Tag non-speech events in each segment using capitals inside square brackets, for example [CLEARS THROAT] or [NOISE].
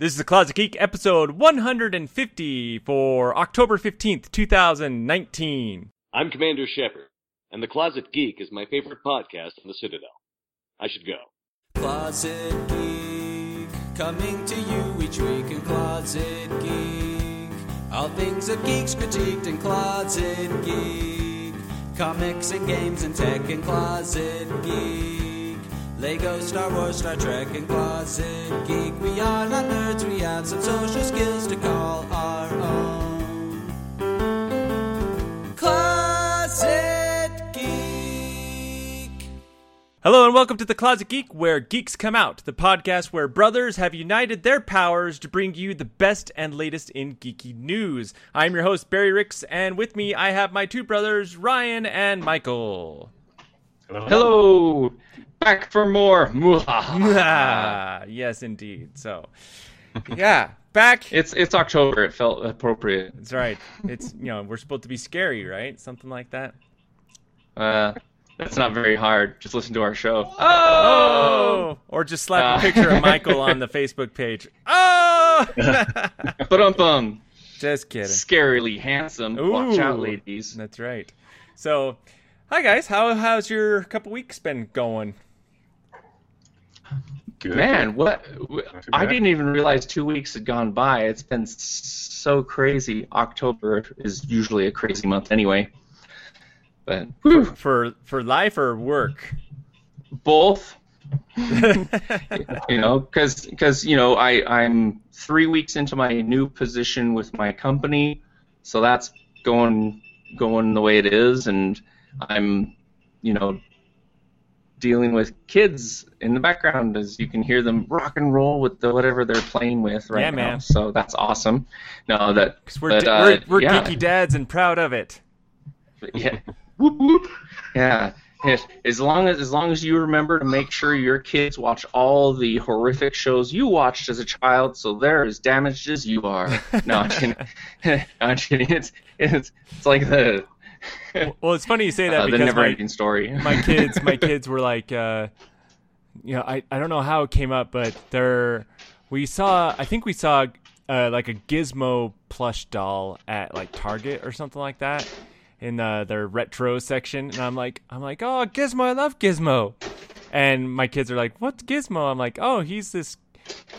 This is the Closet Geek episode 150 for October 15th, 2019. I'm Commander Shepard, and The Closet Geek is my favorite podcast on the Citadel. I should go. Closet Geek, coming to you each week in Closet Geek. All things of geeks critiqued in Closet Geek. Comics and games and tech in Closet Geek. Lego, Star Wars, Star Trek, and Closet Geek. We are not nerds, we have some social skills to call our own. Closet Geek. Hello and welcome to the Closet Geek, where geeks come out, the podcast where brothers have united their powers to bring you the best and latest in geeky news. I'm your host, Barry Ricks, and with me I have my two brothers, Ryan and Michael. Hello, back for more. [LAUGHS] Yes, indeed. So, yeah, back. it's it's October. It felt appropriate. That's right. It's, you know, we're supposed to be scary, right? Something like that. Uh, that's not very hard. Just listen to our show. Oh! Or just slap a Uh. picture of Michael on the [LAUGHS] Facebook page. Oh! [LAUGHS] But um bum, just kidding. scarily handsome. Watch out, ladies. That's right. So, hi guys. How how's your couple weeks been going? Good. Man, what? I didn't even realize two weeks had gone by. It's been so crazy. October is usually a crazy month anyway. But whew, For for life or work? both. [LAUGHS] you know because you know i i'm three weeks into my new position with my company so that's going going the way it is and i'm you know dealing with kids in the background as you can hear them rock and roll with the whatever they're playing with right Yeah, now man. so that's awesome no that Because we're, but, da- uh, we're we're yeah. geeky dads and proud of it. [LAUGHS] yeah. whoop, whoop. Yeah. As long as as long as you remember to make sure your kids watch all the horrific shows you watched as a child, so they're as damaged as you are. [LAUGHS] No, I'm kidding. [LAUGHS] No, I'm kidding. It's it's it's like the Well, it's funny you say that uh, because my, story. [LAUGHS] my kids my kids were like uh you know I, I don't know how it came up but they're we saw i think we saw uh, like a gizmo plush doll at like target or something like that in uh, their retro section. And i'm like i'm like oh gizmo i love gizmo. And my kids are like what's gizmo? I'm like oh he's this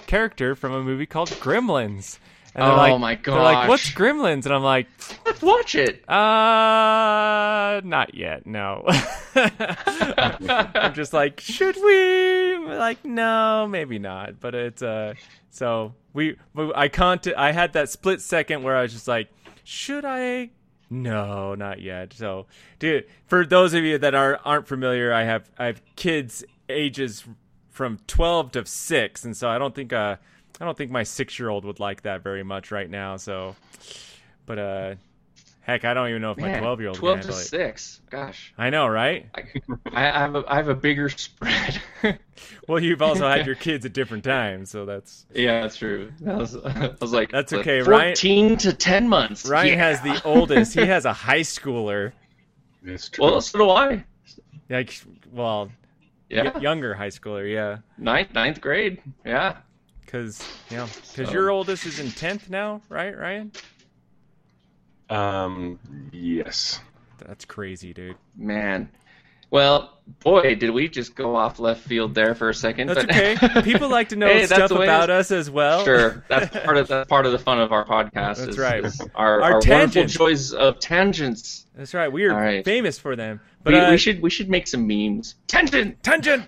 character from a movie called gremlins and they're Oh like, my They're like, "What's. Gremlins?" And I'm like, Let's watch it. uh, not yet. No. [LAUGHS] I'm just like, should we? Like, no, maybe not. But it's uh, so we, we I can't. I had that split second where I was just like, should I? No, not yet. So, dude, for those of you that are aren't familiar, I have I have kids ages from 12 to 6 and so I don't think uh I don't think my 6-year-old would like that very much right now. So but uh heck, I don't even know if my Man, 12-year-old can twelve to handle it. six. Gosh, I know, right? I, I have a I have a bigger spread. [LAUGHS] Well, you've also had your [LAUGHS] kids at different times, so that's yeah, that's true. I was, I was like, That's okay, Ryan- Fourteen to ten months. Ryan Yeah. has the oldest. He has a high schooler. It's true. Well, so do I. Like well, Yeah. y- younger high schooler, yeah. Ninth, ninth grade. Yeah. Cuz, you know, cuz So- your oldest is in 10th now, right, Ryan? um, yes. That's crazy, dude. Man. Well, boy, did we just go off left field there for a second. That's but- okay. [LAUGHS] People like to know Hey, stuff about us as well. Sure, [LAUGHS] that's part of that's part of the fun of our podcast. That's is- right. is Our, Our our, wonderful tangents. joys of tangents. That's right. We are All right. famous for them. But we, uh, we should we should make some memes. Tangent. tangent.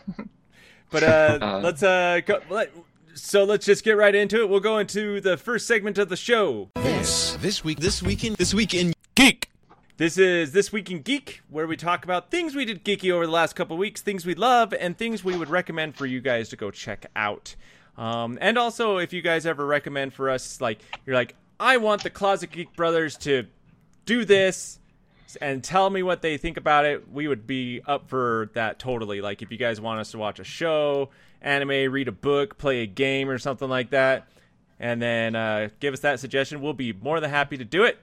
But uh, [LAUGHS] Uh, let's uh go. Let, so let's just get right into it. We'll go into the first segment of the show. This this week this weekend this weekend geek. This is This Week in Geek, where we talk about things we did geeky over the last couple weeks, things we love, and things we would recommend for you guys to go check out. Um, and also, if you guys ever recommend for us, like, you're like, I want the Closet Geek Brothers to do this and tell me what they think about it, we would be up for that totally. Like, if you guys want us to watch a show, anime, read a book, play a game, or something like that, and then uh, give us that suggestion, we'll be more than happy to do it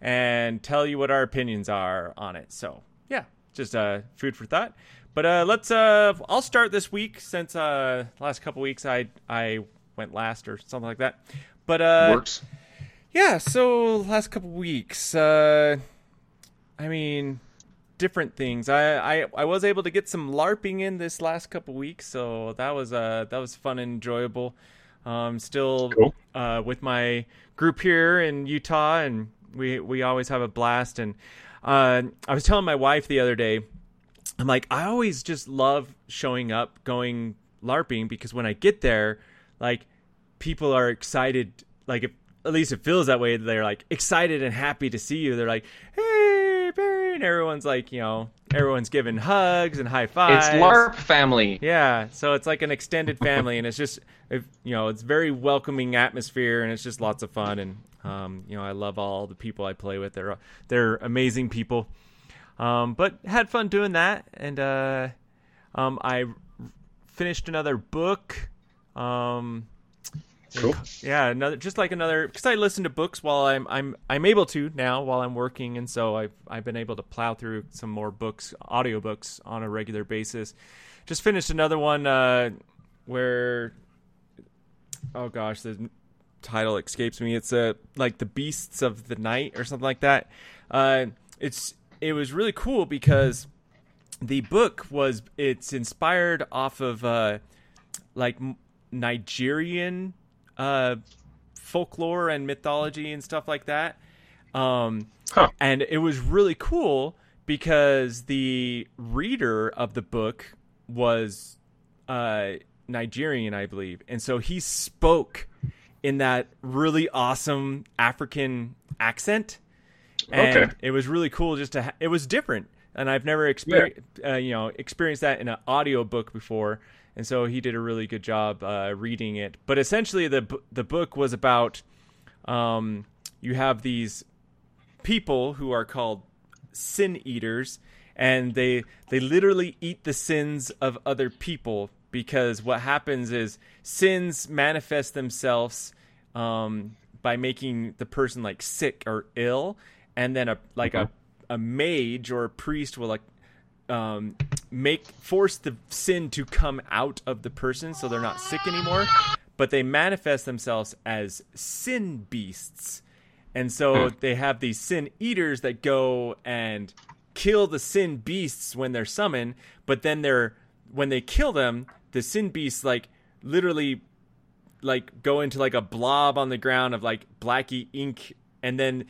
and tell you what our opinions are on it. So yeah, just uh, food for thought. But uh, let's. Uh, I'll start this week since uh, last couple weeks I I went last or something like that. But uh, Works. yeah, so last couple weeks, uh, I mean, different things. I, I I was able to get some LARPing in this last couple weeks, so that was uh that was fun and enjoyable. Um, still Cool. uh, with my group here in Utah, and we we always have a blast. And uh, I was telling my wife the other day, I'm like, I always just love showing up, going LARPing because when I get there, like people are excited. Like if, at least it feels that way. They're like excited and happy to see you. They're like, hey and everyone's like, you know, everyone's giving hugs and high fives. It's LARP family. Yeah, so it's like an extended family, and it's just, if, you know, it's very welcoming atmosphere, and it's just lots of fun, and um, you know, I love all the people I play with. They're they're amazing people. Um, but had fun doing that, and uh, um, I finished another book. Um, Cool. yeah, another just like another because I listen to books while I'm I'm I'm able to now while I'm working, and so I've I've been able to plow through some more books, audiobooks on a regular basis. Just finished another one uh, where, oh gosh, the title escapes me. It's uh, like the Beasts of the Night or something like that. Uh, it's it was really cool because the book was it's inspired off of uh, like Nigerian uh, folklore and mythology and stuff like that. Um, Huh. And it was really cool because the reader of the book was uh, Nigerian, I believe, and so he spoke in that really awesome African accent, and Okay. it was really cool. Just to ha- it was different, and I've never experienced uh, you know experienced that in an audio book before, and so he did a really good job uh, reading it. But essentially, the b- the book was about um, you have these people who are called sin eaters and they they literally eat the sins of other people because what happens is sins manifest themselves um, by making the person like sick or ill and then a like a, a mage or a priest will like um, make force the sin to come out of the person so they're not sick anymore but they manifest themselves as sin beasts. And so hmm. they have these sin eaters that go and kill the sin beasts when they're summoned, but then they're when they kill them, the sin beasts like literally like go into like a blob on the ground of like blacky ink and then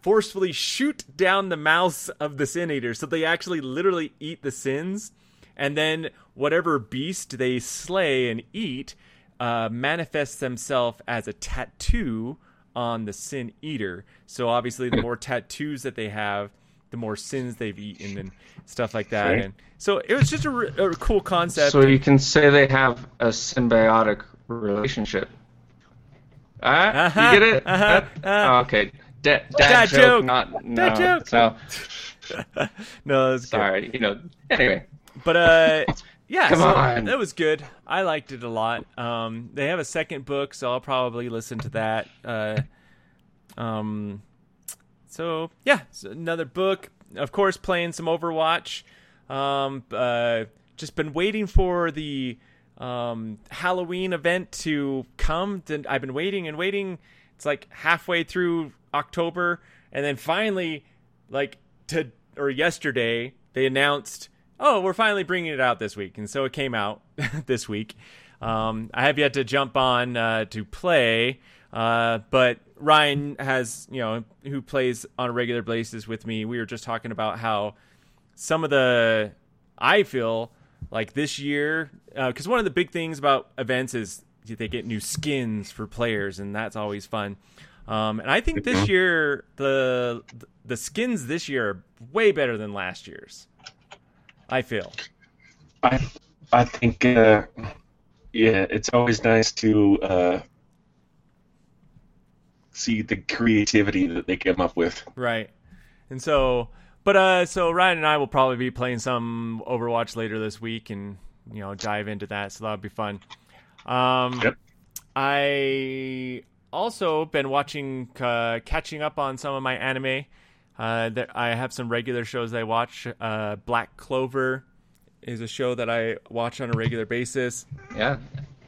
forcefully shoot down the mouths of the sin eaters. So they actually literally eat the sins and then whatever beast they slay and eat uh, manifests themselves as a tattoo on the sin eater. So obviously, the more tattoos that they have, the more sins they've eaten and stuff like that. And so it was just a, re- a cool concept. So you can say they have a symbiotic relationship. Ah, Uh-huh, you get it? uh-huh, Uh, uh. oh, okay. Da- dad, Dad joke, joke. not no. Dad joke. No, no, that's [LAUGHS] good. sorry. You know. Anyway, But uh, [LAUGHS] yeah, Come so on. that was good. I liked it a lot. Um, they have a second book, so I'll probably listen to that. Uh, um, so yeah, so another book. Of course, playing some Overwatch. Um, uh, just been waiting for the um, Halloween event to come. I've been waiting and waiting. It's like halfway through October, and then finally, like to or yesterday, they announced, "Oh, we're finally bringing it out this week," and so it came out [LAUGHS] this week. Um, I have yet to jump on uh, to play, uh, but Ryan has, you know, who plays on a regular basis with me. We were just talking about how some of the I feel like this year because one of the big things about events is they get new skins for players and that's always fun. Um, and I think this year the the skins this year are way better than last year's. I feel. I I think uh, yeah, it's always nice to uh, see the creativity that they come up with. Right. And so, but uh, so Ryan and I will probably be playing some Overwatch later this week, and you know, dive into that. So that'll be fun. Um, Yep. I also been watching, uh, catching up on some of my anime. Uh, there, I have some regular shows I watch. Uh, Black Clover is a show that I watch on a regular basis. yeah.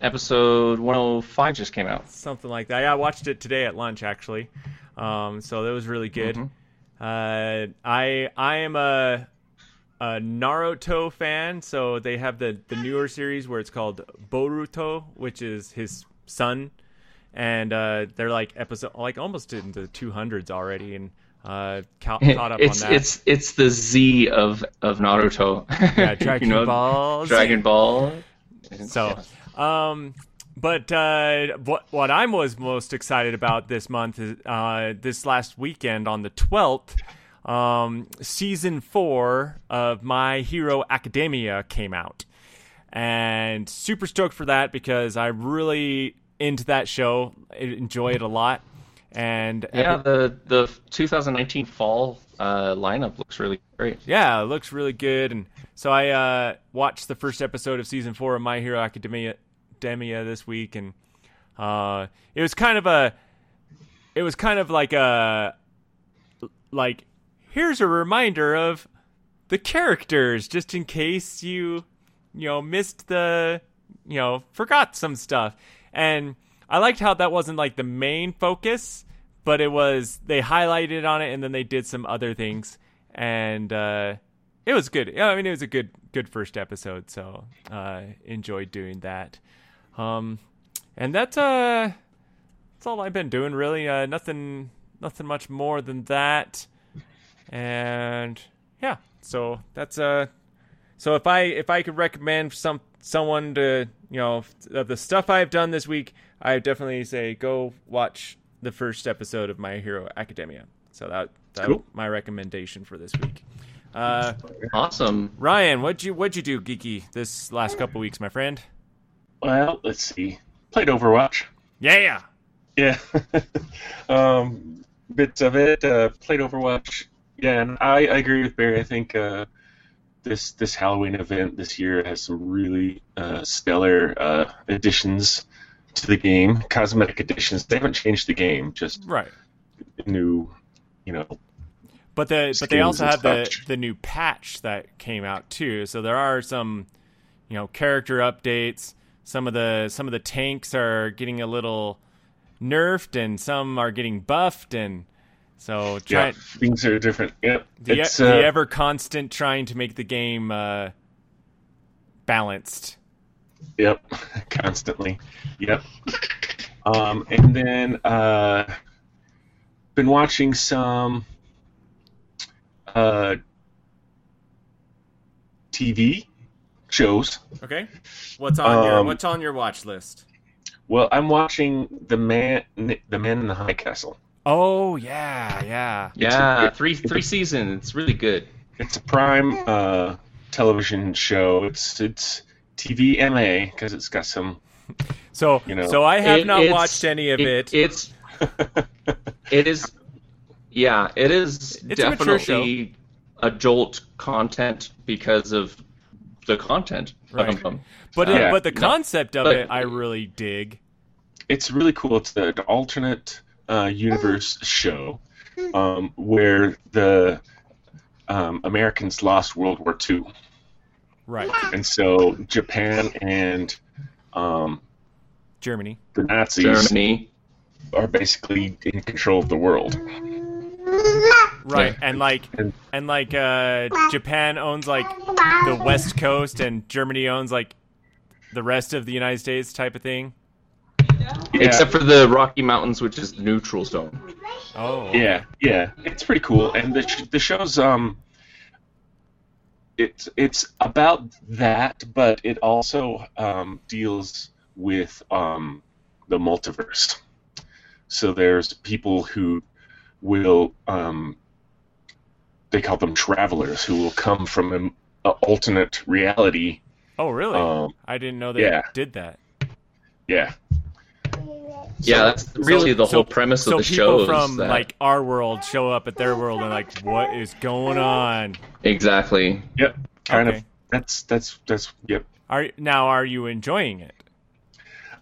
episode 105 just came out. something like that. Yeah, I watched it today at lunch actually, um, so that was really good. Mhm. Uh, I I am a a Naruto fan, so they have the the newer series where it's called Boruto, which is his son, and uh, they're like episode like almost in the two hundreds already, and uh, ca- [LAUGHS] caught up it's on that. it's it's the Z of of Naruto. yeah, [LAUGHS] Dragon you know, Ball. Dragon Ball. So, um, but uh, what what I was most excited about this month is uh, this last weekend on the twelfth. Um, season four of My Hero Academia came out, and super stoked for that because I really into that show. Enjoy it a lot, and Yeah, the the 2019 fall uh, lineup looks really great. yeah, it looks really good. And so I uh, watched the first episode of season four of My Hero Academia, Academia this week, and uh, it was kind of a, it was kind of like a, like here's a reminder of the characters, just in case you, you know, missed the, you know, forgot some stuff. And I liked how that wasn't like the main focus, but it was they highlighted on it and then they did some other things and uh it was good. I mean it was a good good first episode, so uh enjoyed doing that. Um and that's uh that's all I've been doing really. Uh nothing nothing much more than that. And yeah, so that's uh so if I if I could recommend some someone to you know of the stuff I've done this week, I definitely say go watch the first episode of My Hero Academia. So that that's Cool. my recommendation for this week. Uh, Awesome. Ryan, what'd you what'd you do, geeky, this last couple weeks, my friend? Well, let's see. Played Overwatch. Yeah, Yeah. [LAUGHS] um, bits of it. Uh, played Overwatch. Yeah, and I, I agree with Barry. I think uh, this this Halloween event this year has some really uh, stellar uh, additions to the game. Cosmetic additions. They haven't changed the game, just right. new, you know. But the but they also have the the new patch that came out too. So there are some, you know, character updates. Some of the some of the tanks are getting a little nerfed, and some are getting buffed, and so try Yeah, things are different. Yep. the, it's the uh, ever constant trying to make the game uh, balanced. Yep, [LAUGHS] constantly. Yep. Um, and then uh, been watching some uh, TV shows. Okay, what's on your Um, what's on your watch list? Well, I'm watching the man, the Man in the High Castle. Oh yeah, yeah. Yeah, It's three three seasons. It's really good. It's a prime uh, television show. It's it's TVMA because it's got some. So You know, so I have It- not watched any of it. It's it is yeah, it is It's a mature definitely adult content because of the content Right. of them. but uh, yeah, but the concept of but- it, I really dig. it's really cool. It's an alternate uh, universe show um, where the um, Americans lost World War II, Right, and so Japan and um, Germany. the Nazis Germany. are basically in control of the world. Right, and like And- and like uh, Japan owns like the West Coast, and Germany owns like the rest of the United States, type of thing. Yeah, Except for the Rocky Mountains, which is the neutral zone. Oh, yeah, yeah, it's pretty cool. And the sh- the show's um, it's it's about that, but it also um, deals with um, the multiverse. So there's people who will um, they call them travelers who will come from an a alternate reality. Oh, really? Um, I didn't know they yeah. did that. yeah, Yeah, that's really the whole premise so of the people show. is from that- like our world show up at their world and like, what is going on? exactly. yep, kind Okay. of. That's that's that's yep. Are now are you enjoying it?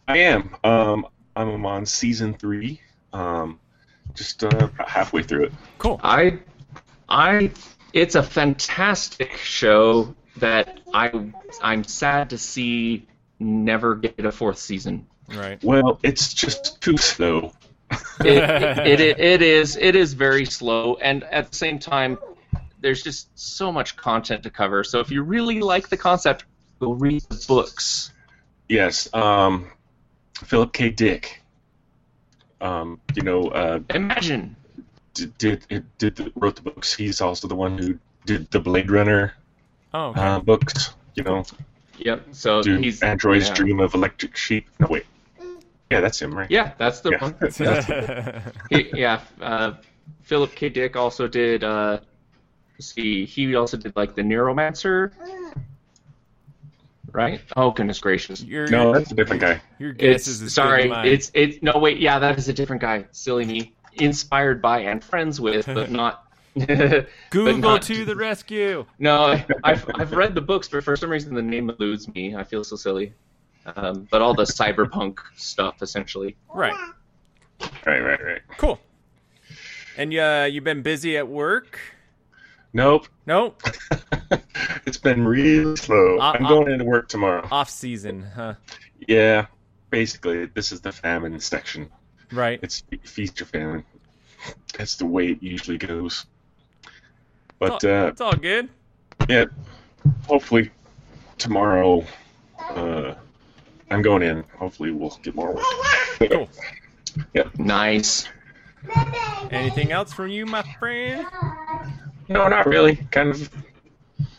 I am. Um, I'm on season three. Um, just uh, halfway through it. Cool. I, I, it's a fantastic show that I, I'm sad to see never get a fourth season. Right. Well, it's just too slow. It, [LAUGHS] it, it, it is it is very slow, and at the same time, there's just so much content to cover. So if you really like the concept, go read the books. Yes. Um, Philip K. Dick. Um, you know, uh, Imagine. did did, did the, wrote the books. He's also the one who did the Blade Runner Oh, okay. uh, books. You know, Yep. So do he's Android's yeah. Dream of Electric Sheep. No wait. Yeah, that's him, right? Yeah, that's the Yeah. one. That's- he, yeah. Uh, Philip K. Dick also did. Uh, let's see, he also did like the Neuromancer. Right? Oh goodness gracious! your, No, that's a different guy. your guess It's is as sorry. good as mine. It's it's no wait. Yeah, that is a different guy. Silly me. Inspired by and friends with, but [LAUGHS] not. [LAUGHS] Google not- to the rescue. No, I- I've I've read the books, but for some reason the name eludes me. I feel so silly. Um, but all the cyberpunk stuff, essentially. Right. Right, right, right. Cool. And uh, you've been busy at work? Nope. Nope. [LAUGHS] it's been really slow. Uh, I'm uh. going into work tomorrow. Off season, huh? Yeah, basically, this is the famine section. Right. It's fe- feast or famine. That's the way it usually goes. But uh, It's all good. yeah, hopefully tomorrow, uh, I'm going in. Hopefully, we'll get more work. Cool. Nice. Anything else from you, my friend? No, not really. Kind of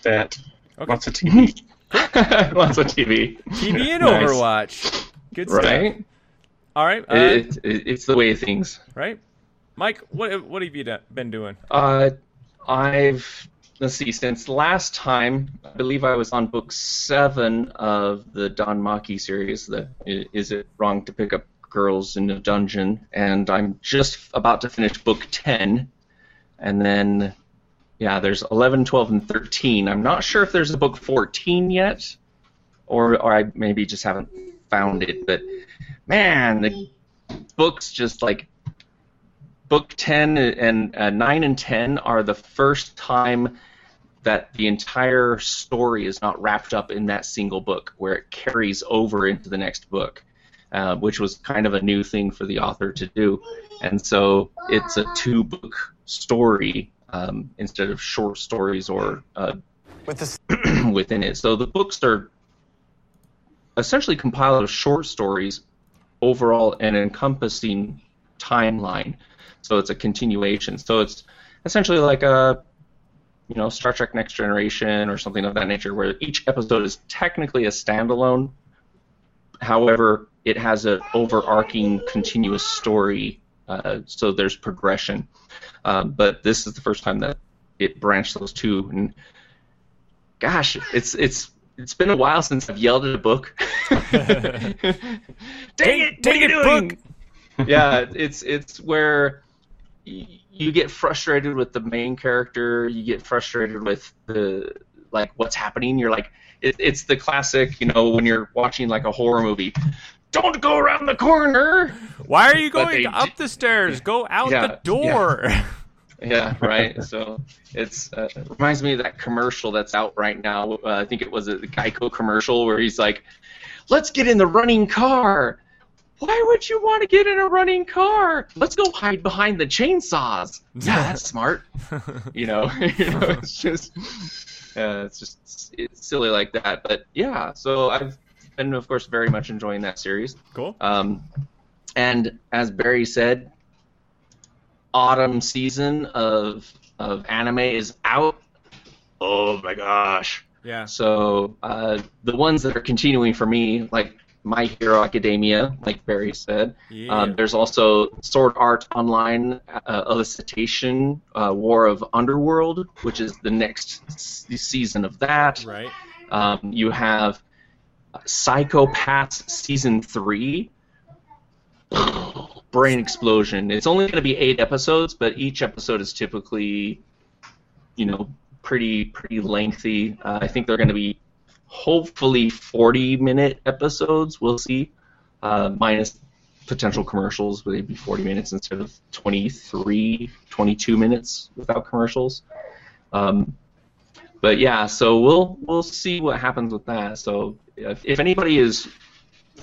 that. Okay. Lots of TV. [LAUGHS] Lots of TV. TV and Nice. Overwatch. Good stuff. Right? All right. Uh, It, it, it's the way of things. right. Mike, what what have you been doing? Uh, I've let's see. Since last time, I believe I was on book seven of the DanMachi series. The Is It Wrong to Pick Up Girls in a Dungeon? And I'm just about to finish book ten, and then yeah, there's 11, 12, and 13. I'm not sure if there's a book 14 yet, or or I maybe just haven't found it. But man, the books just like book 10 and uh, 9 and 10 are the first time that the entire story is not wrapped up in that single book where it carries over into the next book uh, which was kind of a new thing for the author to do. And so it's a two book story um, instead of short stories or uh, [CLEARS THROAT] within it. So the books are essentially compiled of short stories overall an encompassing timeline. So it's a continuation. So it's essentially like a you know Star Trek Next Generation or something of that nature, where each episode is technically a standalone. However, it has an overarching continuous story, uh, so there's progression. Um, but this is the first time that it branched those two, and gosh, it's it's it's been a while since I've yelled at a book. [LAUGHS] [LAUGHS] Dang it! dang you it, doing? book! yeah, it's it's where you get frustrated with the main character. You get frustrated with the like what's happening. You're like, it, it's the classic, you know, when you're watching like a horror movie. Don't go around the corner. Why are you going they up the stairs? Go out Yeah, the door. [LAUGHS] Yeah, right. so it's uh, it reminds me of that commercial that's out right now. Uh, I think it was a Geico commercial where he's like, "Let's get in the running car." Why would you want to get in a running car? Let's go hide behind the chainsaws. [LAUGHS] Yeah, that's smart. You know, [LAUGHS] you know it's just, uh, it's just it's silly like that. But yeah, so I've been, of course, very much enjoying that series. cool. Um, and as Barry said, autumn season of of anime is out. Oh my gosh! Yeah. So uh, the ones that are continuing for me, like My Hero Academia, like Barry said. Yeah. Um, there's also Sword Art Online, uh, Alicization, uh, War of Underworld, which is the next s- season of that. right. Um, you have Psycho-Pass season three. [SIGHS] Brain explosion. It's only going to be eight episodes, but each episode is typically, you know, pretty pretty lengthy. Uh, I think they're going to be hopefully 40 minute episodes. We'll see, uh, minus potential commercials. Would they be 40 minutes instead of 23, 22 minutes without commercials? Um, but yeah, so we'll we'll see what happens with that. So if, if anybody is,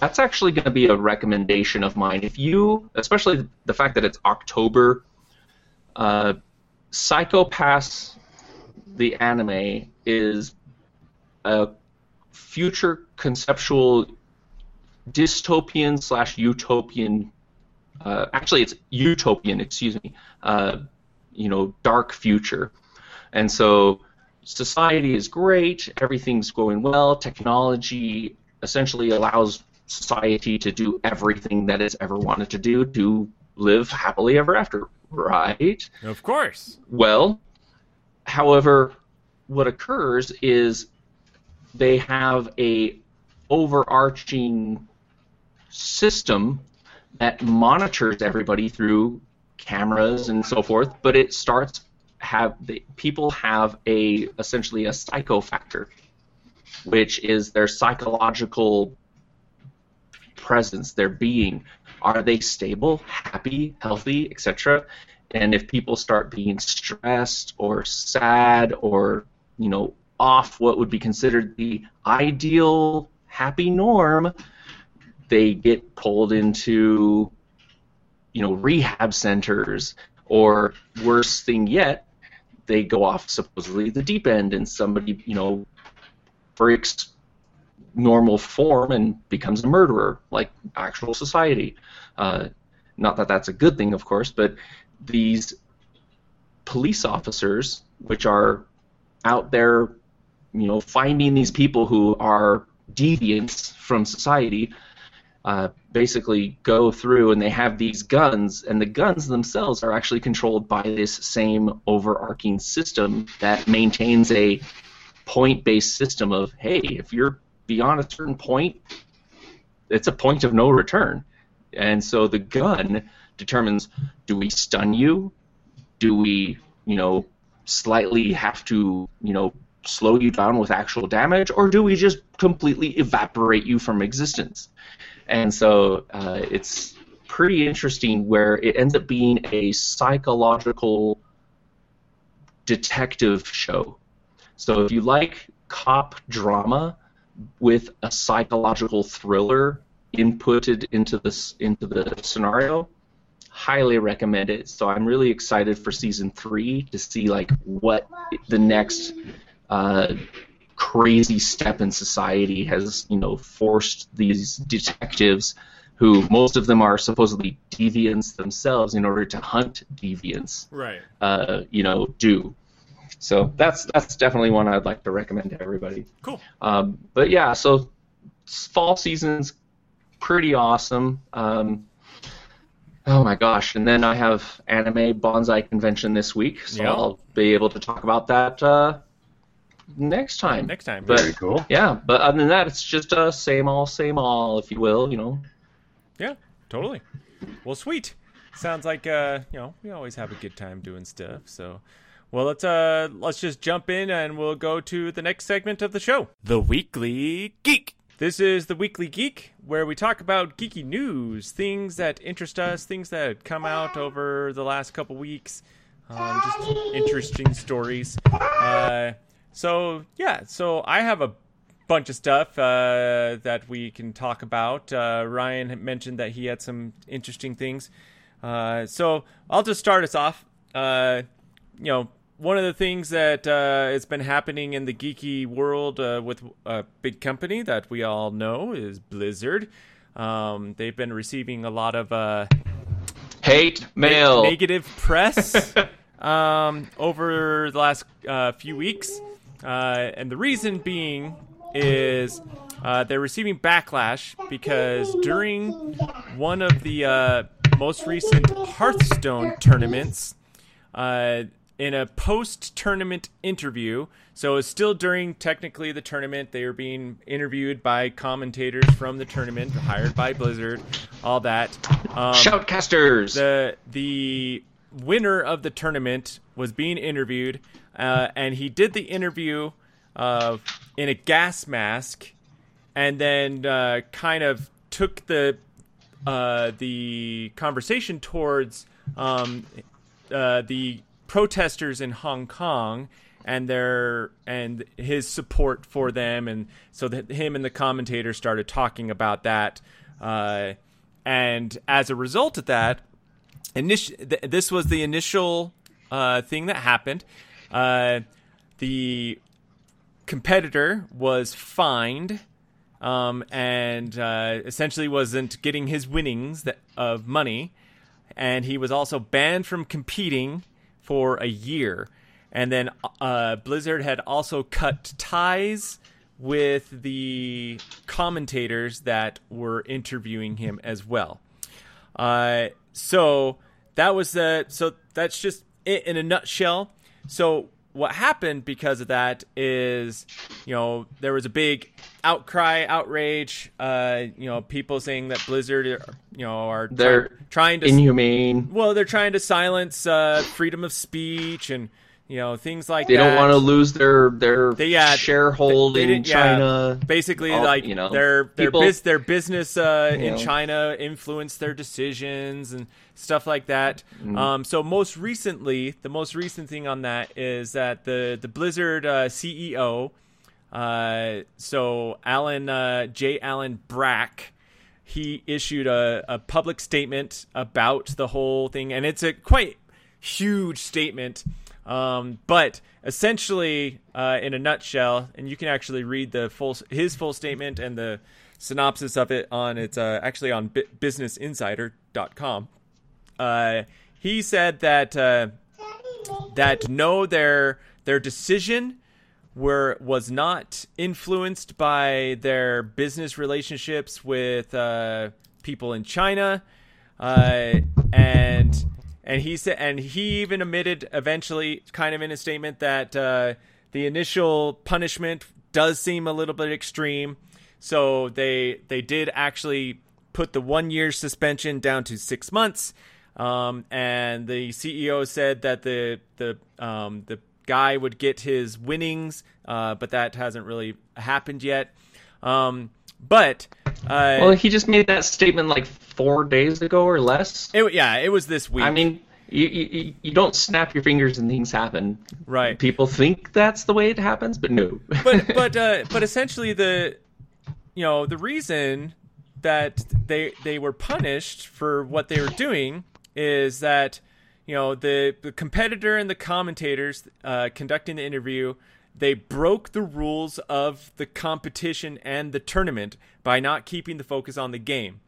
that's actually going to be a recommendation of mine. If you, especially the fact that it's October, uh, Psycho-Pass, the anime, is a future conceptual dystopian slash utopian. Uh, actually, it's utopian. Excuse me. Uh, you know, dark future, and so society is great. Everything's going well. Technology essentially allows society to do everything that it's ever wanted to do to live happily ever after. Right. Of course. Well, however, what occurs is they have a overarching system that monitors everybody through cameras and so forth, but it starts have the, people have a essentially a psycho factor, which is their psychological presence, their being. Are they stable, happy, healthy, etc.? And if people start being stressed or sad or you know off what would be considered the ideal happy norm, they get pulled into you know rehab centers or worse thing yet, they go off supposedly the deep end and somebody you know breaks normal form and becomes a murderer like actual society. Uh, not that that's a good thing, of course, but these police officers, which are out there, you know, finding these people who are deviants from society, uh, basically go through and they have these guns, and the guns themselves are actually controlled by this same overarching system that maintains a point-based system of, hey, if you're beyond a certain point, it's a point of no return. And so the gun determines do we stun you? Do we, you know, slightly have to, you know, slow you down with actual damage? Or do we just completely evaporate you from existence? And so uh, it's pretty interesting where it ends up being a psychological detective show. So if you like cop drama with a psychological thriller inputted into this into the scenario, highly recommend it. So I'm really excited for season three to see like what the next uh, crazy step in society has you know forced these detectives who most of them are supposedly deviants themselves in order to hunt deviants Right. uh, you know do so that's that's definitely one I'd like to recommend to everybody Cool. um, but yeah so fall season's pretty awesome um, oh my gosh and then I have anime Banzai convention this week so Yeah. I'll be able to talk about that uh, next time Next time. But- Very cool. yeah, but other than that, it's just uh, same all, same all, if you will. You know. Yeah, totally. Well, sweet. Sounds like uh, you know, we always have a good time doing stuff. So, well, let's uh, let's just jump in and we'll go to the next segment of the show, the Weekly Geek. This is the Weekly Geek, where we talk about geeky news, things that interest us, things that come out over the last couple weeks, um, just interesting stories. Uh, so yeah, so I have a bunch of stuff uh, that we can talk about. Uh, Ryan mentioned that he had some interesting things. Uh, so I'll just start us off. Uh, you know, one of the things that uh, has been happening in the geeky world uh, with a big company that we all know is Blizzard. Um, they've been receiving a lot of uh, Hate mail. negative press [LAUGHS] um, over the last uh, few weeks, uh, and the reason being is uh, they're receiving backlash because during one of the uh, most recent Hearthstone tournaments, uh, in a post-tournament interview. So it's still during technically the tournament. They are being interviewed by commentators from the tournament, hired by Blizzard, all that. Um, Shoutcasters. the the winner of the tournament was being interviewed, uh, and he did the interview uh, in a gas mask, and then uh, kind of took the uh, the conversation towards um, uh, the protesters in Hong Kong, and their and his support for them, and so that him and the commentator started talking about that, uh, and as a result of that, initi- th- this was the initial uh, thing that happened. Uh, the competitor was fined um, and uh, essentially wasn't getting his winnings that, of money, and he was also banned from competing for a year. And then uh, Blizzard had also cut ties with the commentators that were interviewing him as well. Uh, so that was the so that's just it in a nutshell. So what happened because of that is, you know, there was a big outcry, outrage. Uh, you know, people saying that Blizzard, you know, are They're try- trying to Inhumane. well, they're trying to silence uh, freedom of speech and you know things like that. They that. don't want to lose their their They- yeah, sharehold they- they in didn't- yeah. China. basically all- like you know, their their people- bus- their business uh, in know. China influenced their decisions and stuff like that. Mm-hmm. Um, so most recently, the most recent thing on that is that the the Blizzard uh, CEO, uh, so Alan uh, J. Allen Brack, he issued a, a public statement about the whole thing, and it's a quite huge statement. Um, but essentially, uh, in a nutshell, and you can actually read the full his full statement and the synopsis of it on it's uh, actually on bu- BusinessInsider.com. Uh, he said that uh, that no, their their decision were was not influenced by their business relationships with uh, people in China, uh, and and he said and he even admitted eventually, kind of in a statement, that uh, the initial punishment does seem a little bit extreme. So they they did actually put the one year suspension down to six months. Um, and the CEO said that the the um, the guy would get his winnings, uh, but that hasn't really happened yet. Um, but uh, Well, he just made that statement like four days ago or less. it, yeah, it was this week. I mean, you, you you don't snap your fingers and things happen. Right. People think that's the way it happens, but no. [LAUGHS] but but uh, but essentially the you know the reason that they they were punished for what they were doing is that you know the the competitor and the commentators uh, conducting the interview they broke the rules of the competition and the tournament by not keeping the focus on the game.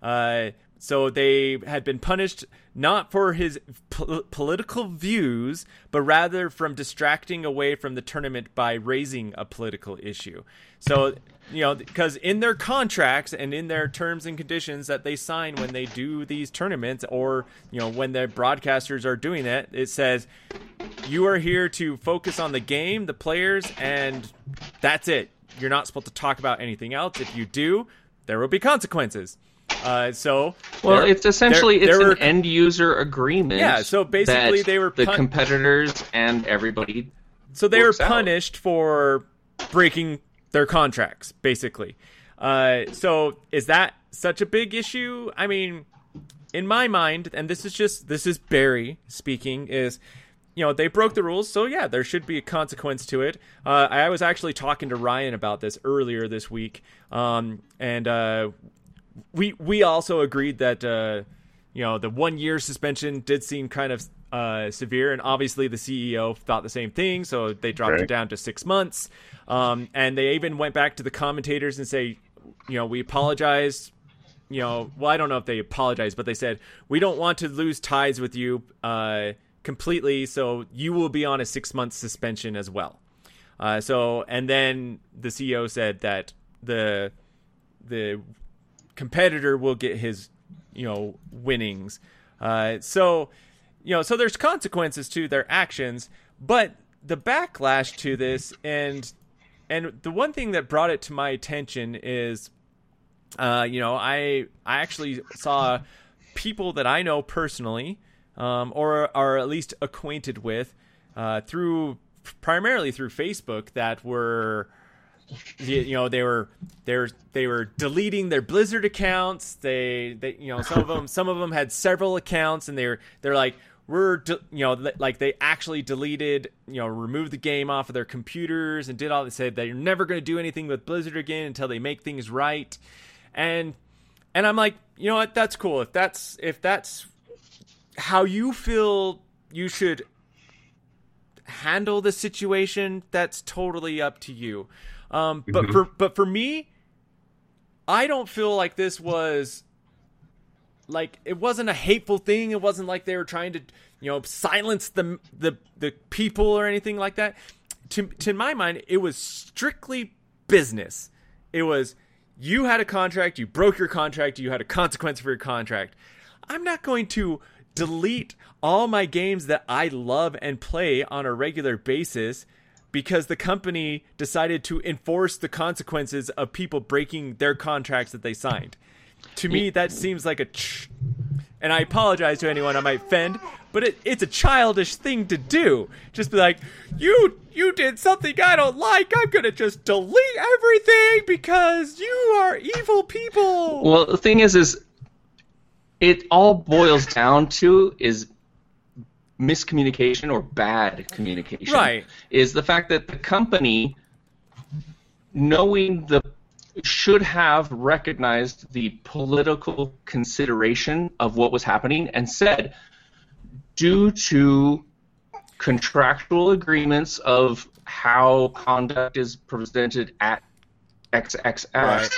Uh, so they had been punished not for his po- political views, but rather from distracting away from the tournament by raising a political issue. So, you know, because in their contracts and in their terms and conditions that they sign when they do these tournaments, or you know, when the broadcasters are doing it, it says you are here to focus on the game, the players, and that's it. You're not supposed to talk about anything else. If you do, there will be consequences. Uh, so, Well, there- it's essentially there- it's there an were- end user agreement. Yeah, so basically they were the competitors and everybody. so they were works out. punished for breaking their contracts, basically. Uh, so is that such a big issue? I mean, in my mind, and this is just this is Barry speaking, is you know they broke the rules, so yeah, there should be a consequence to it. Uh, I was actually talking to Ryan about this earlier this week, um, and uh, we we also agreed that uh, you know the one year suspension did seem kind of uh, severe, and obviously the CEO thought the same thing, so they dropped it down to six months. Um, and they even went back to the commentators and say, you know, we apologize. You know, well, I don't know if they apologized, but they said we don't want to lose ties with you uh, completely, so you will be on a six month suspension as well. Uh, so, and then the CEO said that the the competitor will get his you know winnings uh, so you know so there's consequences to their actions but the backlash to this and and the one thing that brought it to my attention is uh, you know i i actually saw people that i know personally um, or are at least acquainted with uh, through primarily through facebook that were you, know they were they were they were deleting their blizzard accounts. They they you know some of them some of them had several accounts and they're they're like we're de- you know li- like they actually deleted you know removed the game off of their computers and did all they said they're never going to do anything with Blizzard again until they make things right. And and I'm like you know what? That's cool. If that's if that's how you feel you should handle the situation that's totally up to you. Um but Mhm. for but for me I don't feel like this was like it wasn't a hateful thing. It wasn't like they were trying to, you know, silence the the the people or anything like that. To to my mind, it was strictly business. It was you had a contract, you broke your contract, you had a consequence for your contract. I'm not going to delete all my games that I love and play on a regular basis because the company decided to enforce the consequences of people breaking their contracts that they signed. To me, that seems like a. Ch- and I apologize to anyone I might offend, but it, it's a childish thing to do. Just be like, you you did something I don't like. I'm gonna just delete everything because you are evil people. Well, the thing is, is it all boils down to is miscommunication or bad communication. Right. Is the fact that the company, knowing the, should have recognized the political consideration of what was happening and said, due to contractual agreements of how conduct is presented at XXX, Right.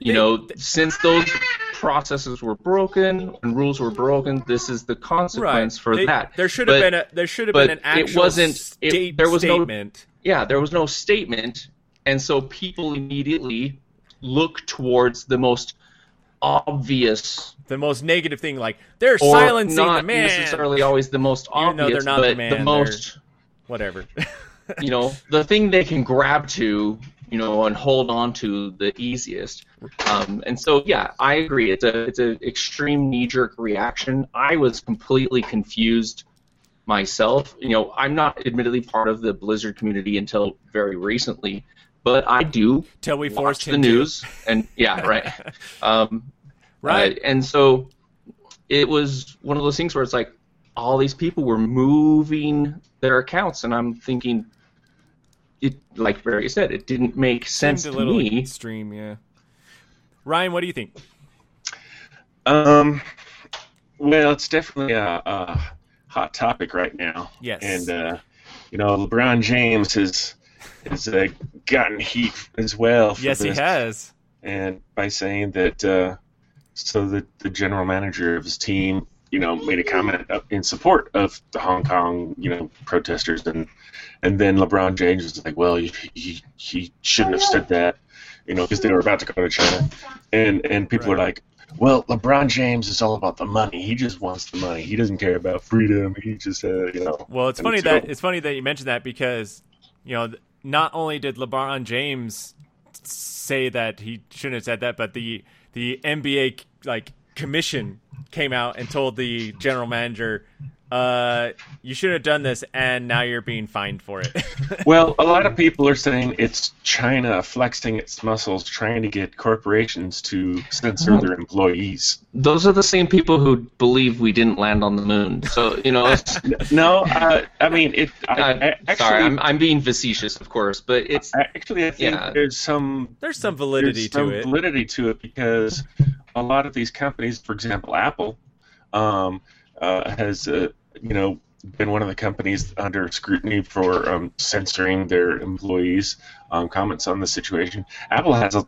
you know, since those processes were broken and rules were broken, this is the consequence for They- that. There should have But- been a there should have been an it actual wasn't- it- there was no- statement. yeah, there was no statement, and so people immediately look towards the most obvious the most negative thing, like they're silencing not the man. necessarily always the most Even though they're obvious, not the man, the most Whatever. [LAUGHS] you know the thing they can grab to you know and hold on to the easiest um, and so yeah i agree it's a it's an extreme knee-jerk reaction i was completely confused myself you know i'm not admittedly part of the blizzard community until very recently but i do Till we force watch the him to. news and yeah [LAUGHS] right um, Right. uh, and so it was one of those things where it's like all these people were moving their accounts, and I'm thinking, it like Barry said, it didn't make sense Seemed to little me. extreme, yeah. Ryan, what do you think? Um, well, it's definitely a, a hot topic right now. Yes. And uh, you know, LeBron James has has uh, gotten heat as well. For Yes, he has. And by saying that, uh, so that the general manager of his team, you know, made a comment in support of the Hong Kong, you know, protesters, and and then LeBron James was like, well, he he, he shouldn't have said that, you know, because they were about to go to China, and and people are like. Well, LeBron James is all about the money. He just wants the money. He doesn't care about freedom. He just, uh, you know. Well, it's funny so- that it's funny that you mentioned that because you know not only did LeBron James say that he shouldn't have said that, but the the NBA like commission came out and told the general manager, uh, "You shouldn't have done this, and now you're being fined for it." [LAUGHS] Well, a lot of people are saying it's China flexing its muscles, trying to get corporations to censor their employees. Those are the same people who believe we didn't land on the moon. So you know, it's, [LAUGHS] No, uh, I mean it. I, uh, I, actually, sorry, I'm I'm being facetious, of course, but it's actually I think Yeah. there's some There's some validity there's some it. validity to it because a lot of these companies, for example, Apple, um, uh, has uh, you know been one of the companies under scrutiny for um, censoring their employees' um, comments on the situation. Apple has a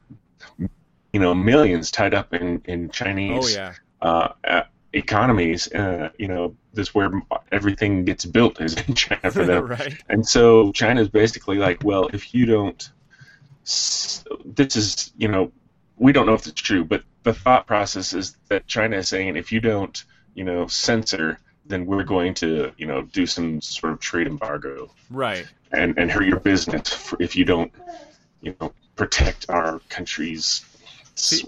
you know millions tied up in in Chinese oh yeah, uh, economies. Uh, you know, this where everything gets built is in China for them. [LAUGHS] right. And so China is basically like, well, if you don't, this is, you know, we don't know if it's true, but the thought process is that China is saying if you don't, you know, censor, then we're going to, you know, do some sort of trade embargo Right. and, and hurt your business if you don't, you know, protect our country's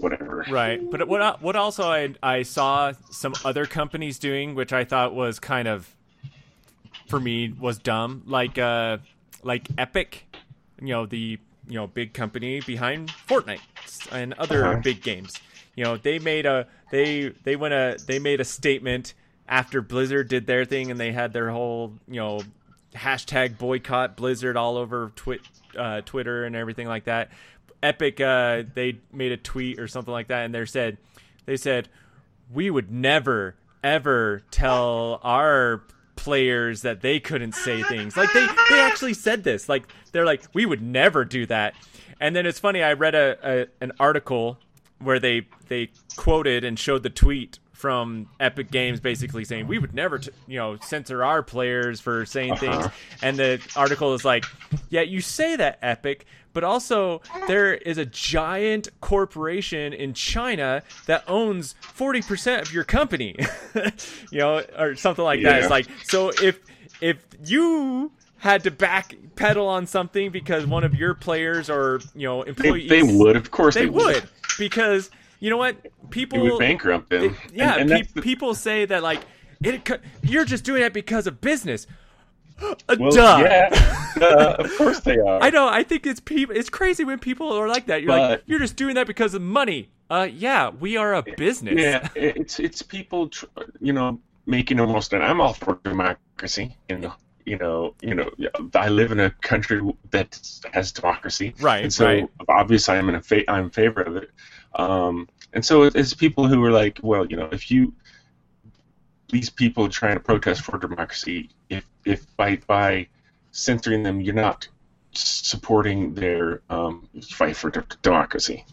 whatever. Right, but what what also I I saw some other companies doing, which I thought was kind of for me was dumb, like uh like Epic, you know the you know big company behind Fortnite and other Uh-huh. big games. You know they made a they they went a they made a statement after Blizzard did their thing and they had their whole you know hashtag boycott Blizzard all over Twit, uh, Twitter and everything like that. Epic, uh, they made a tweet or something like that, and they said, they said, we would never ever tell our players that they couldn't say things. Like they, they actually said this. Like they're like, we would never do that. And then it's funny. I read a, a an article where they they quoted and showed the tweet from Epic Games basically saying we would never, t- you know, censor our players for saying uh-huh. things. And the article is like, yeah, you say that Epic, but also there is a giant corporation in China that owns 40% of your company. [LAUGHS] you know, or something like that. It's like so if if you had to backpedal on something because one of your players or you know employees they would, of course, they they, would because you know what It people would bankrupt them. yeah, and, and pe- the- people say that like it. You're just doing that because of business. Uh, well, Duh. yeah, [LAUGHS] uh, of course they are. I know. I think it's people. It's crazy when people are like that. You're like, you're just doing that because of money. Uh, yeah, we are a business. Yeah, it's it's people, tr- you know, making almost. And I'm all for democracy. You know, you know, you know. I live in a country that has democracy, Right, And so right. obviously, I'm in a fa- I'm in favor of it. Um, and so it- it's people who are like, well, you know, if you these people trying to protest for democracy, if if by by censoring them, you're not supporting their um, fight for d- democracy.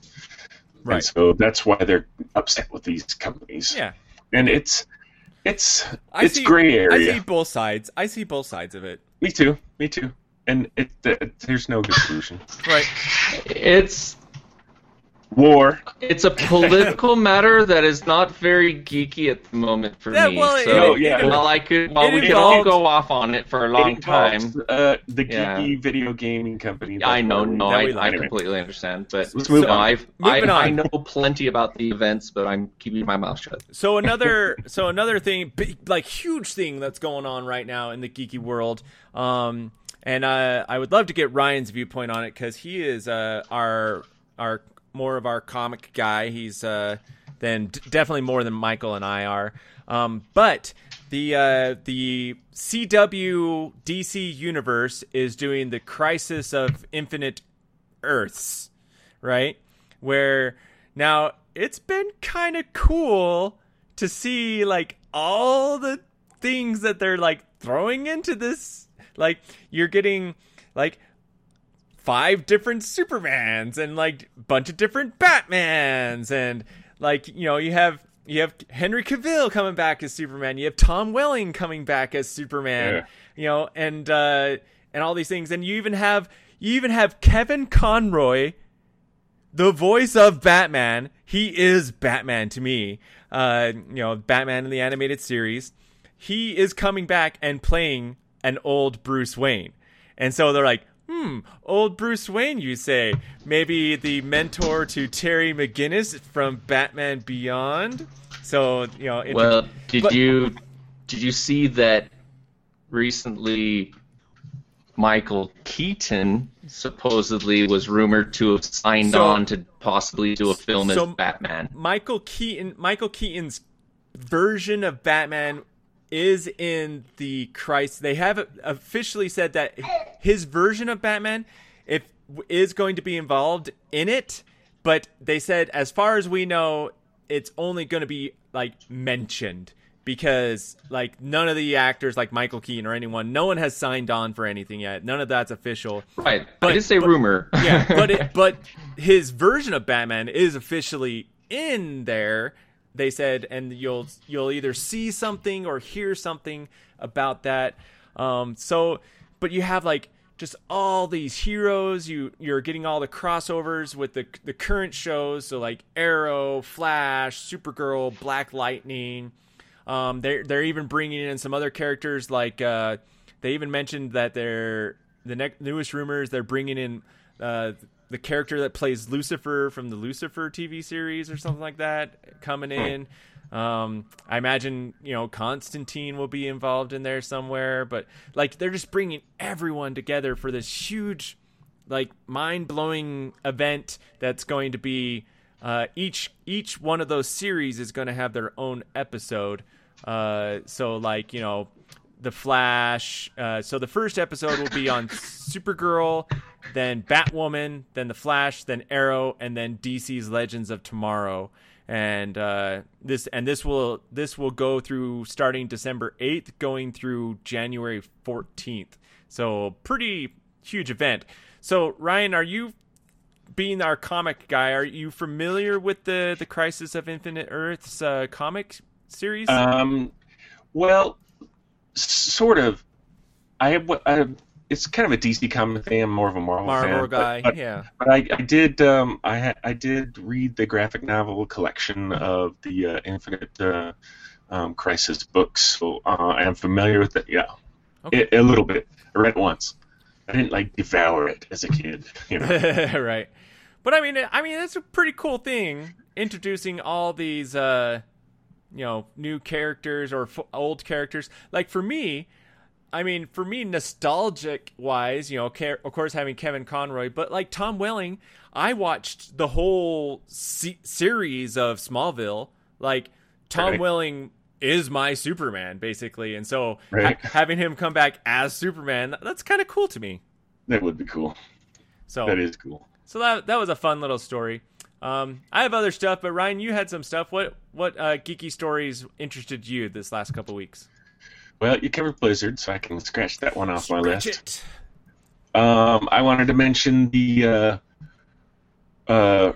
Right. And so that's why they're upset with these companies. Yeah. And it's it's I it's see, gray I area. see both sides. I see both sides of it. Me too. Me too. And it, th- there's no good solution. Right. It's War. it's a political [LAUGHS] matter that is not very geeky at the moment for Yeah, me. well, it- so it- it- while I could, while we could all go off on it for a long It time. Uh, the Yeah. geeky video gaming company. I know, no, I, I like. completely understand, but Let's move no, on. I've, I, Moving I know plenty about the events, but I'm keeping my mouth shut. So [LAUGHS] another, so another thing, big, like huge thing that's going on right now in the geeky world. Um, and uh, I would love to get Ryan's viewpoint on it because he is uh, our our more of our comic guy. He's uh, then d- definitely more than Michael and I are. Um, but the uh, the CW DC universe is doing the Crisis of Infinite Earths, right? Where now it's been kind of cool to see like all the things that they're like throwing into this. Like you're getting like five different Supermans and like a bunch of different Batmans and like you know you have you have Henry Cavill coming back as Superman. You have Tom Welling coming back as Superman. Yeah. You know and uh and all these things and you even have you even have Kevin Conroy the voice of Batman. He is Batman to me. Uh, you know, Batman in the animated series. He is coming back and playing an old Bruce Wayne. And so they're like, hmm, old Bruce Wayne, you say? Maybe the mentor to Terry McGinnis from Batman Beyond? So, you know, it- Well, did but- you did you see that recently? Michael Keaton supposedly was rumored to have signed So- on to possibly do a film so- as Batman. Michael Keaton Michael Keaton's version of Batman is in the Crisis. They have officially said that his version of Batman if is going to be involved in it, but they said as far as we know it's only going to be like mentioned because like none of the actors like Michael Keaton or anyone no one has signed on for anything yet. None of that's official. Right. But- I did say but- rumor. [LAUGHS] Yeah, but it, [LAUGHS] but his version of Batman is officially in there. They said, and you'll you'll either see something or hear something about that. Um, so, but you have like just all these heroes. You you're getting all the crossovers with the the current shows. So like Arrow, Flash, Supergirl, Black Lightning. Um, they're they're even bringing in some other characters like uh, they even mentioned that they're the ne- newest rumors they're bringing in uh, the character that plays Lucifer from the Lucifer TV series or something like that coming in. Um, I imagine you know Constantine will be involved in there somewhere, but like they're just bringing everyone together for this huge, like mind blowing event that's going to be uh, each each one of those series is going to have their own episode. Uh, so like you know, the Flash. Uh, so the first episode will be on [LAUGHS] Supergirl, then Batwoman, then the Flash, then Arrow, and then DC's Legends of Tomorrow. And uh, this and this will this will go through starting December eighth, going through January fourteenth. So pretty huge event. So Ryan, are you being our comic guy? Are you familiar with the the Crisis of Infinite Earths uh, comic series? Um, well, sort of. I have. I, it's kind of a DC comic thing. I'm more of a Marvel, Marvel fan, guy, but, but, yeah. But I, I did. Um, I ha- I did read the graphic novel collection of the uh, Infinite uh, um, Crisis books, so uh, I'm familiar with it. Yeah, Okay. a, a little bit. I read it once. I didn't like devour it as a kid. You know. [LAUGHS] right. But I mean, I mean, that's a pretty cool thing introducing all these, uh, you know, new characters or f- old characters. Like for me, I mean, for me, nostalgic wise, you know, of course having Kevin Conroy, but like Tom Welling, I watched the whole se- series of Smallville. Like Tom Right. Welling is my Superman basically, and so ha- having him come back as Superman, that's kind of cool to me. that would be cool. So That is cool. so that that was a fun little story. Um, I have other stuff, but Ryan, you had some stuff. What what uh, geeky stories interested you this last couple weeks? Well, you covered Blizzard, so I can scratch that one off my list. it. Um, I wanted to mention the uh, uh,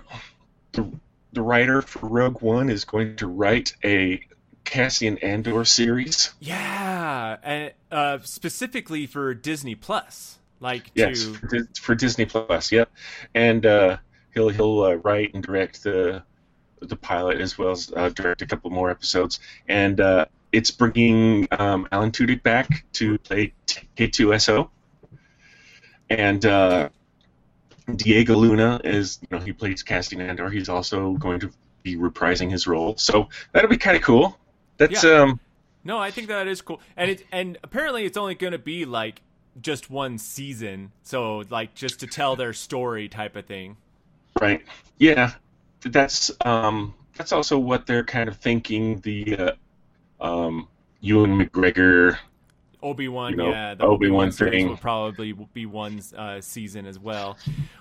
the the writer for Rogue One is going to write a Cassian Andor series. Yeah, and uh, specifically for Disney Plus, like Yes, to for, for Disney Plus. Yep, and uh, he'll he'll uh, write and direct the the pilot as well as uh, direct a couple more episodes. And uh, it's bringing um, Alan Tudyk back to play K2SO, and uh, Diego Luna is you know he plays Cassian Andor. He's also going to be reprising his role, so that'll be kind of cool. That's Yeah. um no, I think that is cool, and it and apparently it's only going to be like just one season, so like just to tell their story type of thing. Right. Yeah. That's um that's also what they're kind of thinking the uh, um Ewan McGregor Obi Wan, You know, yeah, the Obi-Wan series thing. will probably be one uh, season as well.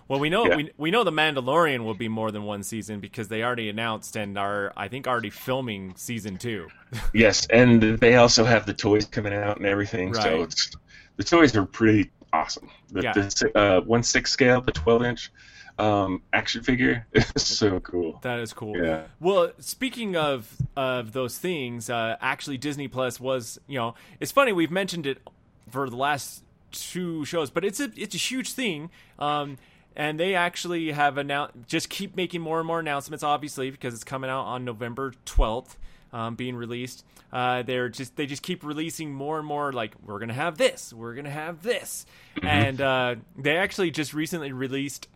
Well, we know Yeah. we we know the Mandalorian will be more than one season because they already announced and are I think already filming season two. [LAUGHS] yes, and they also have the toys coming out and everything. So Right. it's, the toys are pretty awesome. The, Yeah. the uh, one six scale, the twelve inch um, action figure [LAUGHS] is so cool. That is cool. Yeah. Well, speaking of of those things, uh, actually Disney Plus was you know it's funny we've mentioned it for the last two shows, but it's a it's a huge thing. Um, and they actually have announced just keep making more and more announcements, obviously because it's coming out on November twelfth. Um, being released, uh, they're just they just keep releasing more and more. Like we're gonna have this, we're gonna have this, and uh, they actually just recently released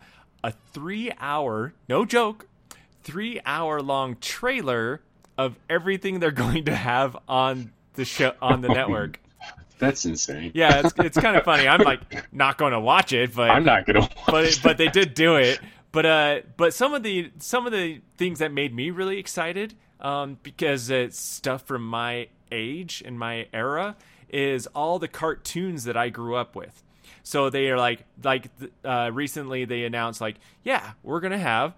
a three-hour, no joke, three hour long trailer of everything they're [LAUGHS] going to have on the show on the network. [LAUGHS] That's insane. Yeah, it's it's kind of funny. I'm like not going to watch it, but I'm not gonna. Watch [LAUGHS] but it, it. but they did do it. But uh, but some of the some of the things that made me really excited, um, because it's stuff from my age and my era, is all the cartoons that I grew up with. So they are like like uh, recently they announced like yeah we're gonna have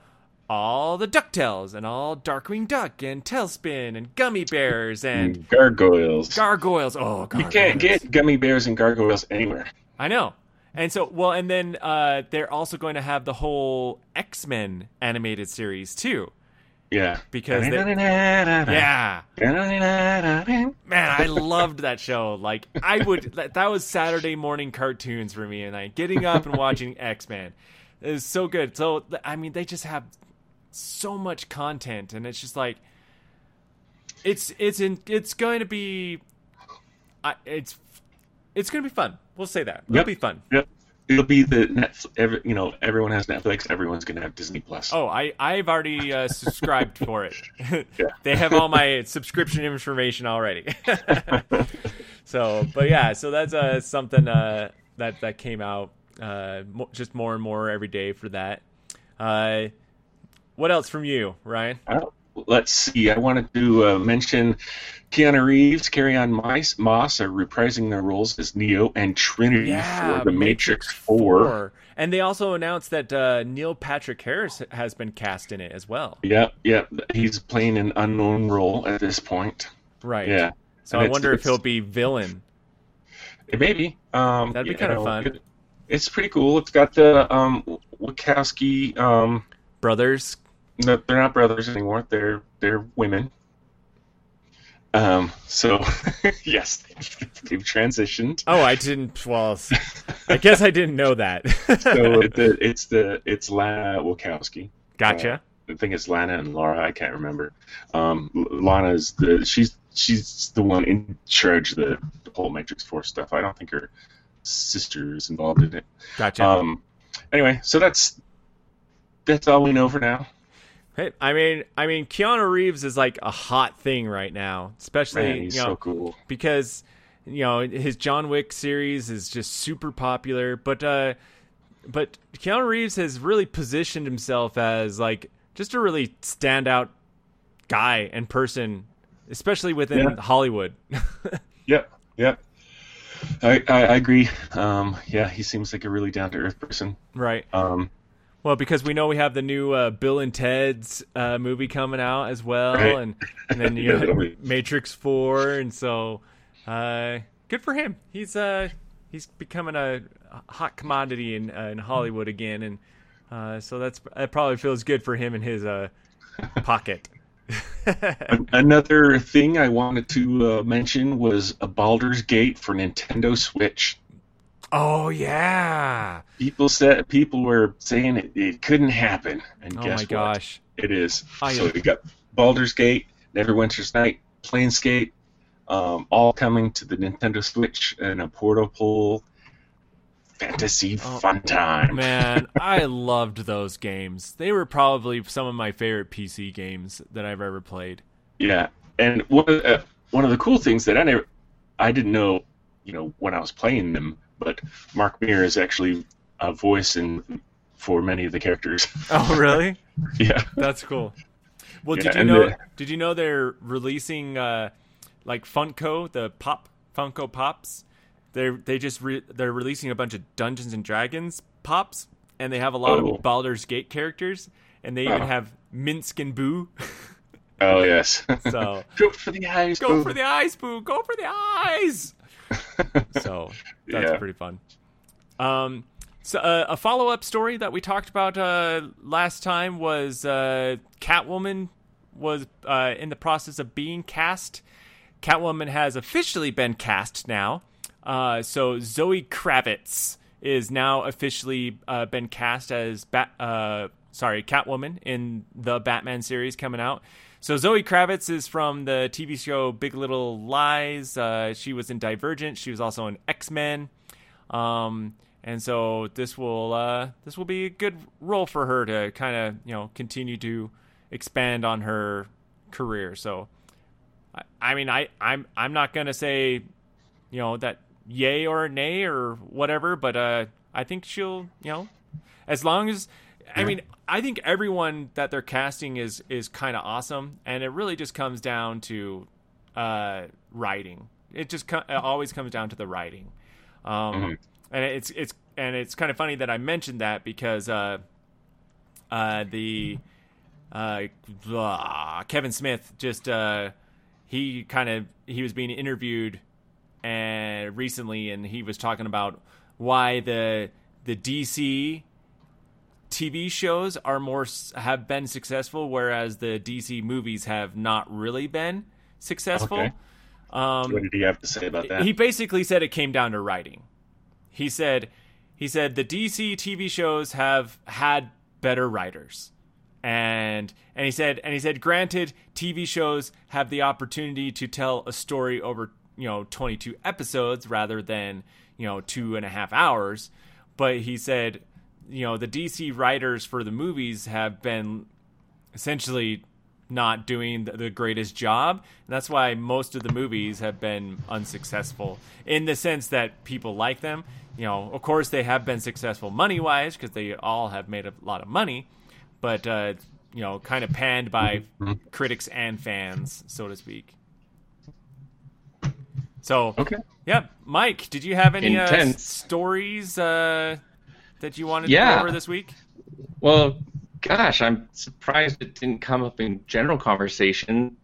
all the Ducktales and all Darkwing Duck and TaleSpin and Gummi Bears and gargoyles. Gargoyles. Oh, you can't get gummy bears and gargoyles anywhere. I know. And so, well, and then uh, they're also going to have the whole X Men animated series too, Yeah. because they, yeah. man, I loved that show. Like, I would that, that was Saturday morning cartoons for me, and I getting up and watching [LAUGHS] X Men is so good. So, I mean, they just have so much content, and it's just like it's it's in it's going to be, I, it's it's going to be fun. We'll say that it'll be fun. Yep. It'll be the Netflix. Every, you know, everyone has Netflix. Everyone's gonna have Disney Plus. Oh, I I've already uh, subscribed for it. [LAUGHS] They have all my subscription information already. [LAUGHS] so, but yeah, so that's uh, something uh, that that came out uh, mo- just more and more every day for that. Uh, what else from you, Ryan? Well, let's see. I wanted to uh, mention Keanu Reeves, Carrie-Anne Moss, Moss are reprising their roles as Neo and Trinity Yeah, for the Matrix, 4. And they also announced that uh, Neil Patrick Harris has been cast in it as well. Yep, yep. He's playing an unknown role at this point. Right. Yeah. So And I wonder if he'll be villain. Maybe. Um, That'd be you kinda fun. it- it's pretty cool. It's got the um, Wachowski. Um, Brothers. No, they're not brothers anymore. They're they're women. Um, so [LAUGHS] yes, they've transitioned. Oh, I didn't. Well, I guess I didn't know that. [LAUGHS] So [LAUGHS] the, it's the it's Lana Wachowski. gotcha. I think it's Lana and Laura. I can't remember. Um, L- Lana's the she's she's the one in charge of the, the whole Matrix Four stuff. I don't think her sister is involved in it. Gotcha. Um, anyway, so that's that's all we know for now. Hey, I mean, I mean, Keanu Reeves is like a hot thing right now, especially Man, you know so cool. because you know his John Wick series is just super popular. But uh, but Keanu Reeves has really positioned himself as like just a really standout guy and person, especially within Yeah. Hollywood. [LAUGHS] Yep, yep. I, I, I agree. Um, yeah, he seems like a really down to earth person. right. Um, Well, because we know we have the new uh, Bill and Ted's uh, movie coming out as well, Right. and and then [LAUGHS] you know, Matrix Four, and so uh, good for him. He's uh he's becoming a hot commodity in uh, in Hollywood again, and uh, so that's that probably feels good for him in his uh pocket. [LAUGHS] Another thing I wanted to uh, mention was a Baldur's Gate for Nintendo Switch. Oh yeah! People said people were saying it, it couldn't happen, and Oh guess my what? gosh! It is. I so am- we got Baldur's Gate, Neverwinter's Night, Planescape, um, all coming to the Nintendo Switch and a portable fantasy Oh, fun time. Man, [LAUGHS] I loved those games. They were probably some of my favorite PC games that I've ever played. Yeah, and one of uh, one of the cool things that I never, I didn't know, you know, when I was playing them, but Mark Meer is actually a voice in for many of the characters. [LAUGHS] Oh, really? [LAUGHS] yeah, That's cool. Well, Yeah, did you know? the- Did you know they're releasing uh, like Funko, the pop Funko Pops? They they just re- they're releasing a bunch of Dungeons and Dragons pops, and they have a lot Oh. of Baldur's Gate characters, and they even Oh. have Minsc and Boo. oh yes. [LAUGHS] So Go for the eyes. go for the eyes, Boo! Go for the eyes! [LAUGHS] so that's Yeah. pretty fun. Um, so uh, a follow up story that we talked about uh, last time was uh, Catwoman was uh, in the process of being cast. Catwoman has officially been cast now. Uh, so Zoe Kravitz is now officially uh, been cast as Bat. Uh, sorry, Catwoman in the Batman series coming out. So Zoe Kravitz is from the TV show Big Little Lies. Uh, she was in Divergent. She was also in X Men. Um, and so this will uh, this will be a good role for her to kind of you know continue to expand on her career. So I, I mean I I'm I'm not gonna say you know that yay or nay or whatever, but uh, I think she'll you know as long as I mean I think everyone that they're casting is is kind of awesome, and it really just comes down to uh, writing. It just co- it always comes down to the writing. Um, and it's it's and it's kind of funny that I mentioned that because uh, uh, the uh, blah, Kevin Smith just uh, he kind of he was being interviewed and recently, and he was talking about why the the DC TV shows are more have been successful, whereas the DC movies have not really been successful. Okay. Um, What did he have to say about that? he basically said it came down to writing. He said he said the DC TV shows have had better writers. And and he said and he said granted TV shows have the opportunity to tell a story over, you know, 22 episodes rather than, you know, two and a half hours. But he said, you know, the DC writers for the movies have been essentially not doing the- greatest job. And that's why most of the movies have been unsuccessful in the sense that people like them. You know, of course, they have been successful money wise because they all have made a lot of money. But, uh, you know, kind of panned by critics and fans, so to speak. So, Okay. yeah, Mike, did you have any uh, stories uh, that you wanted to Yeah. go over this week? Well, gosh, I'm surprised it didn't come up in general conversation.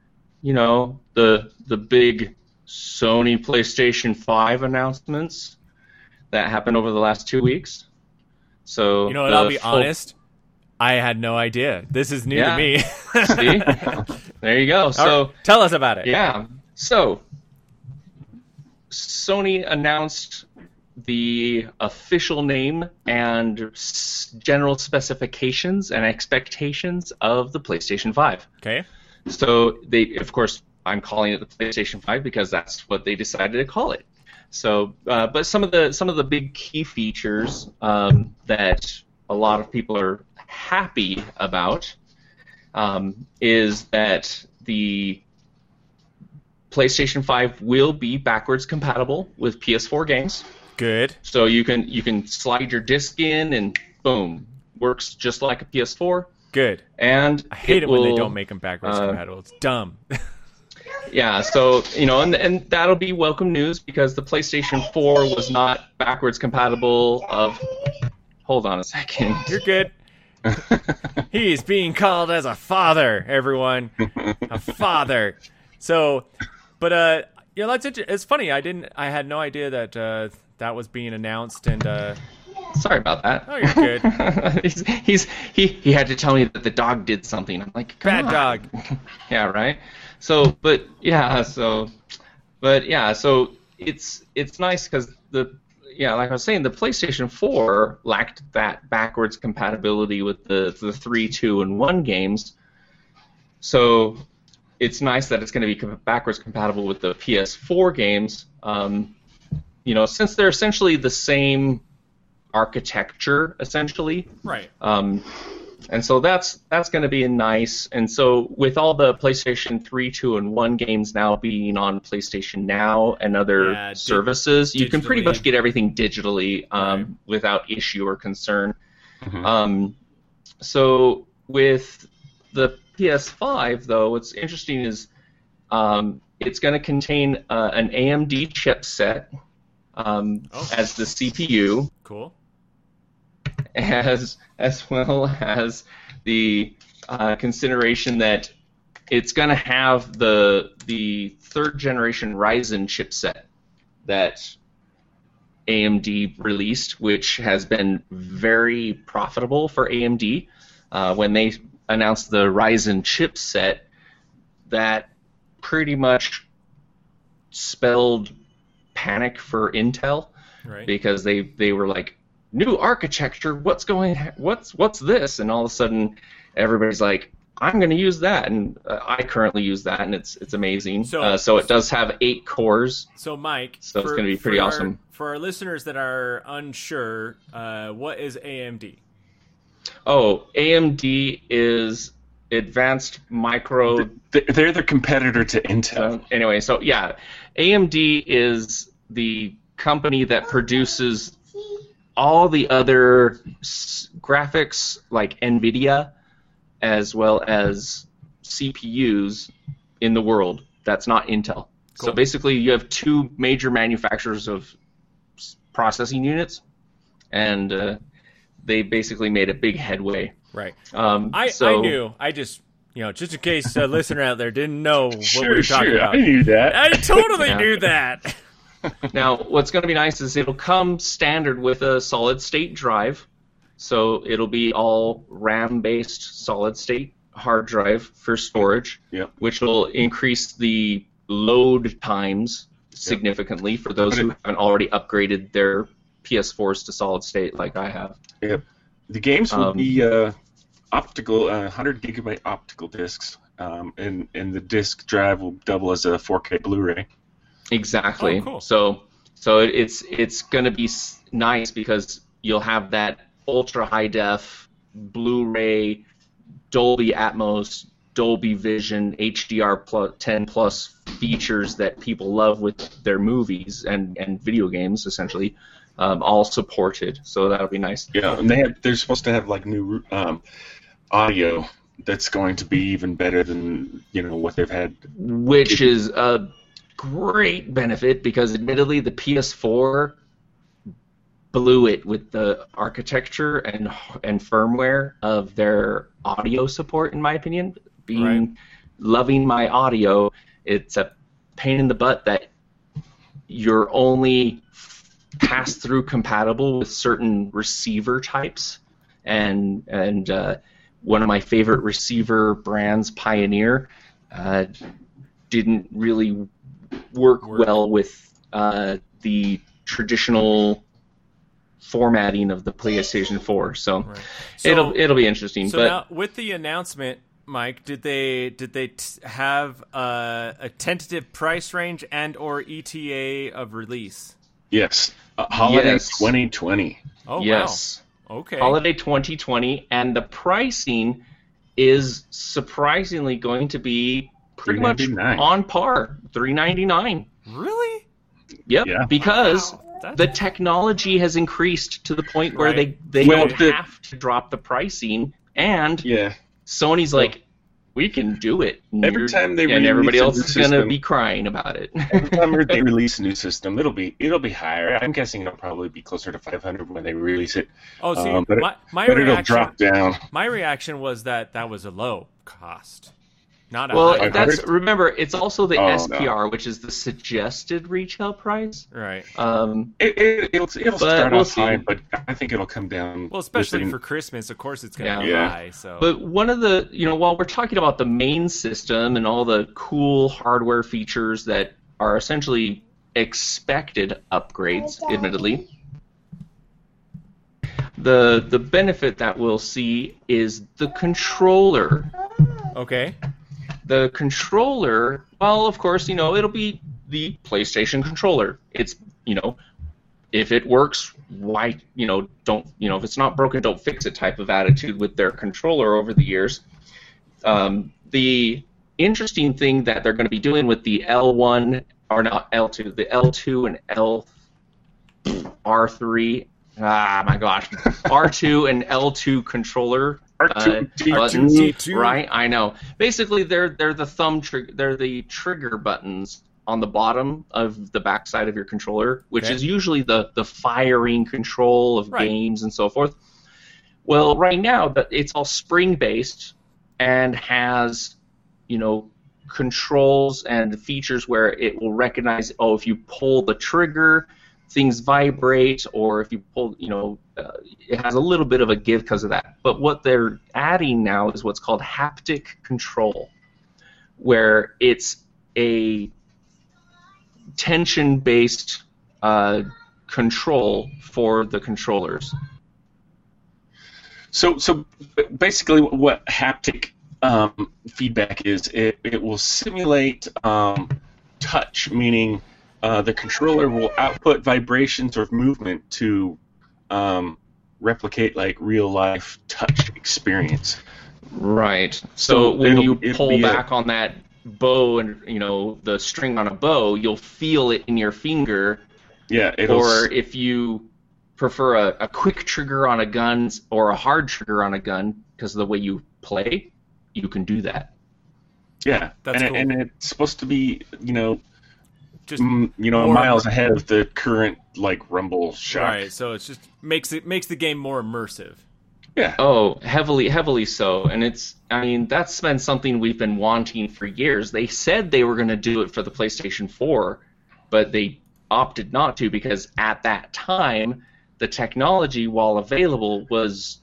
You know, the the big Sony PlayStation 5 announcements that happened over the last two weeks. So You know what? I'll be full- honest. I had no idea. This is new Yeah. to me. [LAUGHS] See? there you go. So right, tell us about it. Yeah. So Sony announced the official name and s- general specifications and expectations of the PlayStation 5. Okay. So they, of course, I'm calling it the PlayStation 5 because that's what they decided to call it. So, uh, but some of the some of the big key features um, that a lot of people are happy about um, is that the PlayStation 5 will be backwards compatible with PS4 games. Good. So you can you can slide your disc in and boom, works just like a PS4. Good. And I hate it, it when they don't make them backwards uh, compatible. It's dumb. [LAUGHS] Yeah, so you know, and and that'll be welcome news because the PlayStation 4 was not backwards compatible. Of hold on a second. You're good. [LAUGHS] He's being called as a father, everyone. A father. So, but uh, you know, that's it. It's funny. I didn't. I had no idea that uh, that was being announced, and uh, Sorry about that. Oh, you're good. [LAUGHS] he's, he's he he had to tell me that the dog did something. I'm like, come bad on. dog. [LAUGHS] yeah, right. So, but yeah, so, but yeah, so it's it's nice because the yeah, like I was saying, the PlayStation 4 lacked that backwards compatibility with the the three, two, and one games. So it's nice that it's going to be backwards compatible with the PS4 games. Um, you know, since they're essentially the same architecture, essentially. Right. Um, and so that's that's going to be nice. And so with all the PlayStation 3, 2, and 1 games now being on PlayStation Now and other Yeah, services, you can pretty much get everything digitally um, Right. without issue or concern. Mhm. Um, so with the PS5, though, what's interesting is um, it's going to contain uh, an AMD chipset um, Oh. as the CPU Cool. as as well as the uh, consideration that it's going to have the the third generation Ryzen chipset that AMD released, which has been very profitable for AMD. Uh, when they announced the Ryzen chipset, that pretty much spelled panic for Intel Right. because they they were like new architecture what's going what's what's this and all of a sudden everybody's like i'm going to use that and uh, i currently use that and it's it's amazing So- uh, so it does have eight cores So, Mike, So it's gonna be pretty for our- awesome. for our listeners that are unsure, uh, what is AMD? oh amd is advanced micro They- They're the competitor to Intel. Uh, anyway, so yeah, AMD is the company that produces all the other s- graphics like NVIDIA, as well as CPUs in the world. That's not Intel. So basically, you have two major manufacturers of s- processing units, and uh, they basically made a big headway. Right. Um, I, so, I knew. I just, you know, just in case a listener out there didn't know what we Sure, were talking sure. about. I knew that. I totally Yeah. knew that. [LAUGHS] Now, what's going to be nice is it'll come standard with a solid state drive. So it'll be all RAM based solid state hard drive for storage, Yep. which will increase the load times significantly for those who haven't already upgraded their PS4s to solid state like I have. Yep. The games will Um, be uh, optical, uh, 100 gigabyte optical discs, um, and and the disc drive will double as a 4K Blu-ray. Exactly. Oh, cool. So so it- it's it's going to be nice because you'll have that ultra high def Blu-ray Dolby Atmos Dolby Vision HDR plus 10 plus features that people love with their movies and, and video games essentially um, all supported so that'll be nice Yeah, and they have they're supposed to have like new um, audio that's going to be even better than you know what they've had. which is a great benefit because admittedly the PS4 blew it with the architecture and and firmware of their audio support in my opinion being Right. loving my audio it's a pain in the butt that you're only pass through compatible with certain receiver types and and uh, one of my favorite receiver brands Pioneer uh, didn't really work, Work. well with uh, the traditional formatting of the PlayStation 4. So, Right. So- it'll it'll be interesting. So but now, with the announcement, Mike, did they did they t- have uh, a tentative price range and or ETA of release? Yes, uh, holiday Yes. 2020. Oh yes, wow. Okay. holiday 2020, and the pricing is surprisingly going to be pretty much on par, 3.99. Really? Yep, Yeah. because That's- the technology has increased to the point where Right. they they Well, don't the- have to drop the pricing, and Yeah, Sony's like, we can do it. And Every time they and everybody release a else new is gonna system- be crying about it. [LAUGHS] every time they release a new system, it'll be it'll be higher. I'm guessing it'll probably be closer to 500 when they release it. Oh, see, Um, but it- my, my but it'll drop down. My reaction was that that was a low cost, not a well, high. that's heard- remember it's also the Oh, no. SPR, which is the suggested retail price. right. Um, It, it, it'll it'll But start we'll off high, but I think it'll come down. Well, especially within- for Christmas, of course, it's going to Yeah. be Yeah. high. So, But one of the, you know, while we're talking about the main system and all the cool hardware features that are essentially expected upgrades, admittedly, the the benefit that we'll see is the controller. okay. The controller, well, of course, you know, it'll be the PlayStation controller. It's, you know, if it works, why, you know, don't, you know, if it's not broken, don't fix it type of attitude with their controller over the years. Um, the interesting thing that they're going to be doing with the L1 or not L2, the L2 and L R3, ah, my gosh, [LAUGHS] R2 and L2 controller uh, R2D2. buttons, R2D2. right? I know. Basically, they're they're the thumb trigger. They're the trigger buttons on the bottom of the backside of your controller, which Okay. is usually the the firing control of Right. games and so forth. Well, right now, that it's all spring based and has, you know, controls and features where it will recognize. Oh, if you pull the trigger, things vibrate, or if you pull, you know, uh, it has a little bit of a give because of that. But what they're adding now is what's called haptic control, where it's a tension-based uh, control for the controllers. So, so basically, what haptic um, feedback is, it, it will simulate um, touch, meaning uh, the controller will output vibrations or movement to um, replicate like real life touch experience. Right. So, So when you pull be a- back on that bow and you know the string on a bow, you'll feel it in your finger. Yeah, it'll. or s- if you prefer a, a quick trigger on a gun or a hard trigger on a gun because of the way you play, you can do that. yeah, That's and, it- cool. and it's supposed to be, you know, Just you know, more- miles ahead of the current like rumble shock. right. So it's just makes it makes the game more immersive. Yeah. Oh, heavily, heavily so. And it's, I mean, that's been something we've been wanting for years. They said they were going to do it for the PlayStation 4, but they opted not to because at that time, the technology, while available, was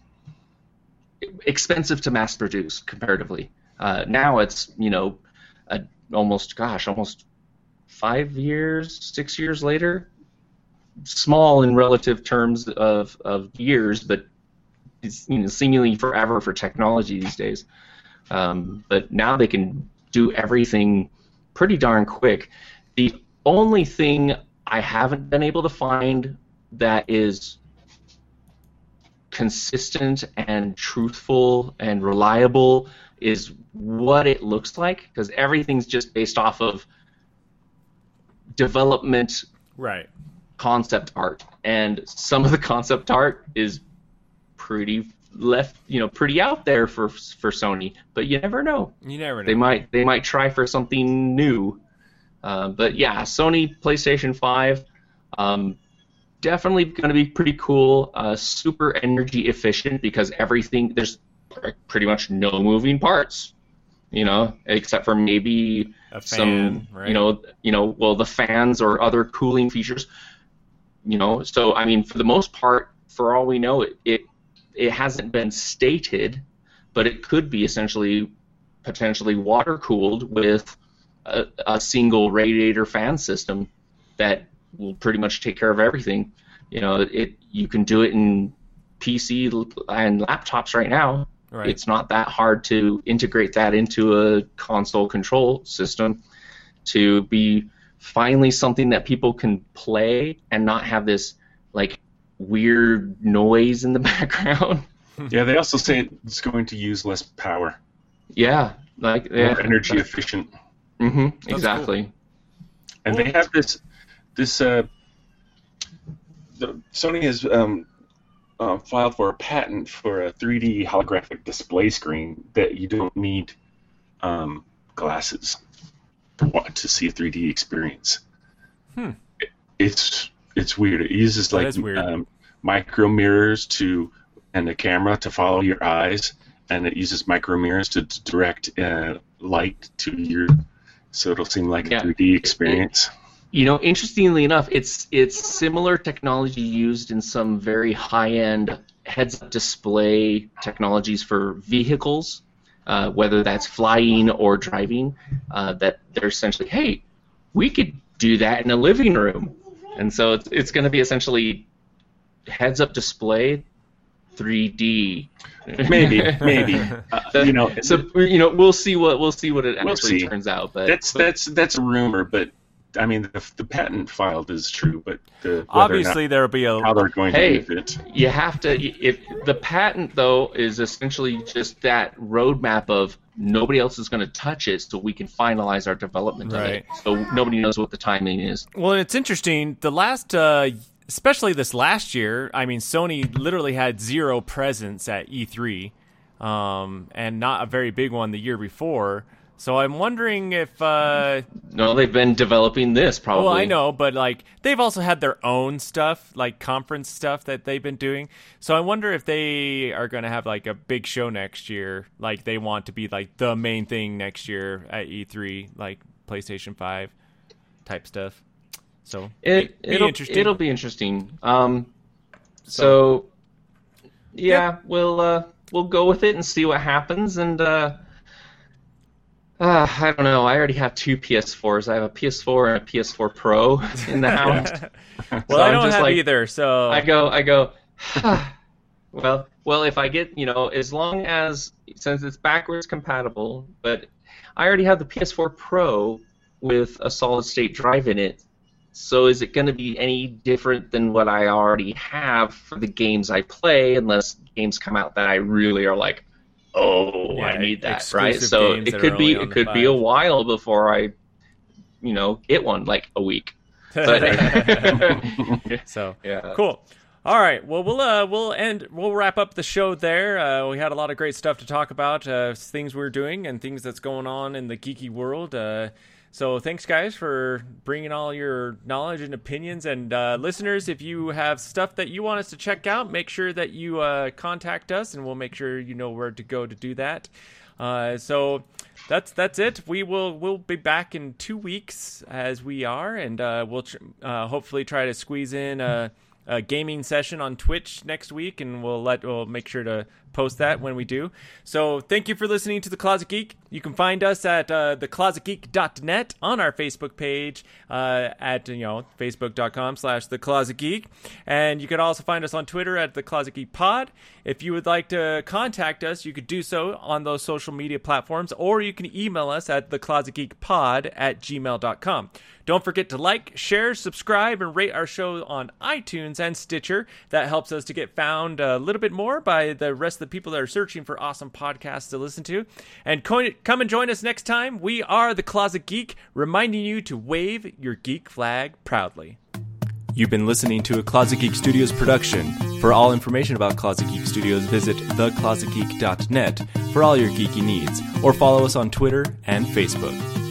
expensive to mass produce comparatively. Uh, now it's, you know, a, almost, gosh, almost five years, six years later. Small in relative terms of, of years, but it's you know, seemingly forever for technology these days. Um, but now they can do everything pretty darn quick. The only thing I haven't been able to find that is consistent and truthful and reliable is what it looks like because everything's just based off of development Right. concept art and some of the concept art is pretty left you know pretty out there for for Sony, but you never know. You never know. They might they might try for something new. Uh, but yeah, Sony PlayStation Five, um, definitely going to be pretty cool. Uh, super energy efficient because everything there's pr- pretty much no moving parts, you know, except for maybe A some right? you know you know well the fans or other cooling features. You know, so I mean, for the most part, for all we know, it it, it hasn't been stated, but it could be essentially potentially water cooled with a, a single radiator fan system that will pretty much take care of everything. You know, it you can do it in PC and laptops right now. Right. It's not that hard to integrate that into a console control system to be finally something that people can play and not have this like weird noise in the [LAUGHS] background. [LAUGHS] Yeah, they also say it's going to use less power, yeah, like yeah, more energy efficient, Mm-hmm, cool. exactly. and they have this this uh, the, Sony has um, uh, filed for a patent for a 3D holographic display screen that you don't need um, glasses to wa- to see a 3D experience. Hmm. It- it's it's weird. It uses That like weird. Um, micro mirrors to and a camera to follow your eyes, and it uses micro mirrors to, to direct uh, light to your, so it'll seem like Yeah. a 3D experience. You know, interestingly enough, it's it's similar technology used in some very high-end heads-up display technologies for vehicles, uh, whether that's flying or driving. Uh, that they're essentially, hey, we could do that in a living room, and so it's it's going to be essentially heads-up display, 3D. Maybe, maybe. [LAUGHS] Uh, you know, so you know, we'll see what we'll see what it We'll actually see. turns out. But that's but- that's that's a rumor, but I mean the, the patent filed is true, but the Obviously, not, there'll be a how they're going Hey. to use it. you have to if the patent though is essentially just that roadmap of nobody else is going to touch it so we can finalize our development of it so nobody knows what the timing is Well, and it's interesting. The last, uh, especially this last year, I mean, Sony literally had zero presence at E3, um, and not a very big one the year before. So I'm wondering if, uh, no they've been developing this probably well, I know, but like they've also had their own stuff, like conference stuff that they've been doing. So I wonder if they are going to have like a big show next year, like they want to be like the main thing next year at E3, like PlayStation Five type stuff. So it, be it'll, interesting. it'll be interesting um so yeah we'll uh we'll go with it and see what happens and uh uh, I don't know. I already have two PS4s. I have a PS4 and a PS4 Pro [LAUGHS] in the house. [LAUGHS] well, So I don't have like- either. So I go, I go. [SIGHS] well, well, if I get, you know, as long as since it's backwards compatible, but I already have the PS4 Pro with a solid state drive in it. So is it going to be any different than what I already have for the games I play, unless games come out that I really are like, oh, Yeah, I need that, right? So it could be, it could be a while before I, you know, get one, like a week. But [LAUGHS] so [LAUGHS] yeah, cool. All right. Well, we'll uh, we'll end. We'll wrap up the show there. Uh, we had a lot of great stuff to talk about, uh, things we're doing and things that's going on in the geeky world. So thanks, guys, for bringing all your knowledge and opinions. And uh, listeners, if you have stuff that you want us to check out, make sure that you uh, contact us, and we'll make sure you know where to go to do that. Uh, so that's that's it. We will we'll be back in two weeks as we are, and uh, we'll uh, hopefully try to squeeze in a, a gaming session on Twitch next week, and we'll let we'll make sure to post that when we do. So thank you for listening to the Closet Geek. You can find us at uh, theclosetgeek.net on our Facebook page uh, at you know facebook.com slash the Closet Geek, and you can also find us on Twitter at the Closet Geek Pod. If you would like to contact us, you could do so on those social media platforms, or you can email us at theclosetgeekpod at gmail.com. Don't forget to like, share, subscribe, and rate our show on iTunes and Stitcher. That helps us to get found a little bit more by the rest the people that are searching for awesome podcasts to listen to. And co- come and join us next time. We are The Closet Geek, reminding you to wave your geek flag proudly. You've been listening to a Closet Geek Studios production. For all information about Closet Geek Studios, visit theclosetgeek.net for all your geeky needs, or follow us on Twitter and Facebook.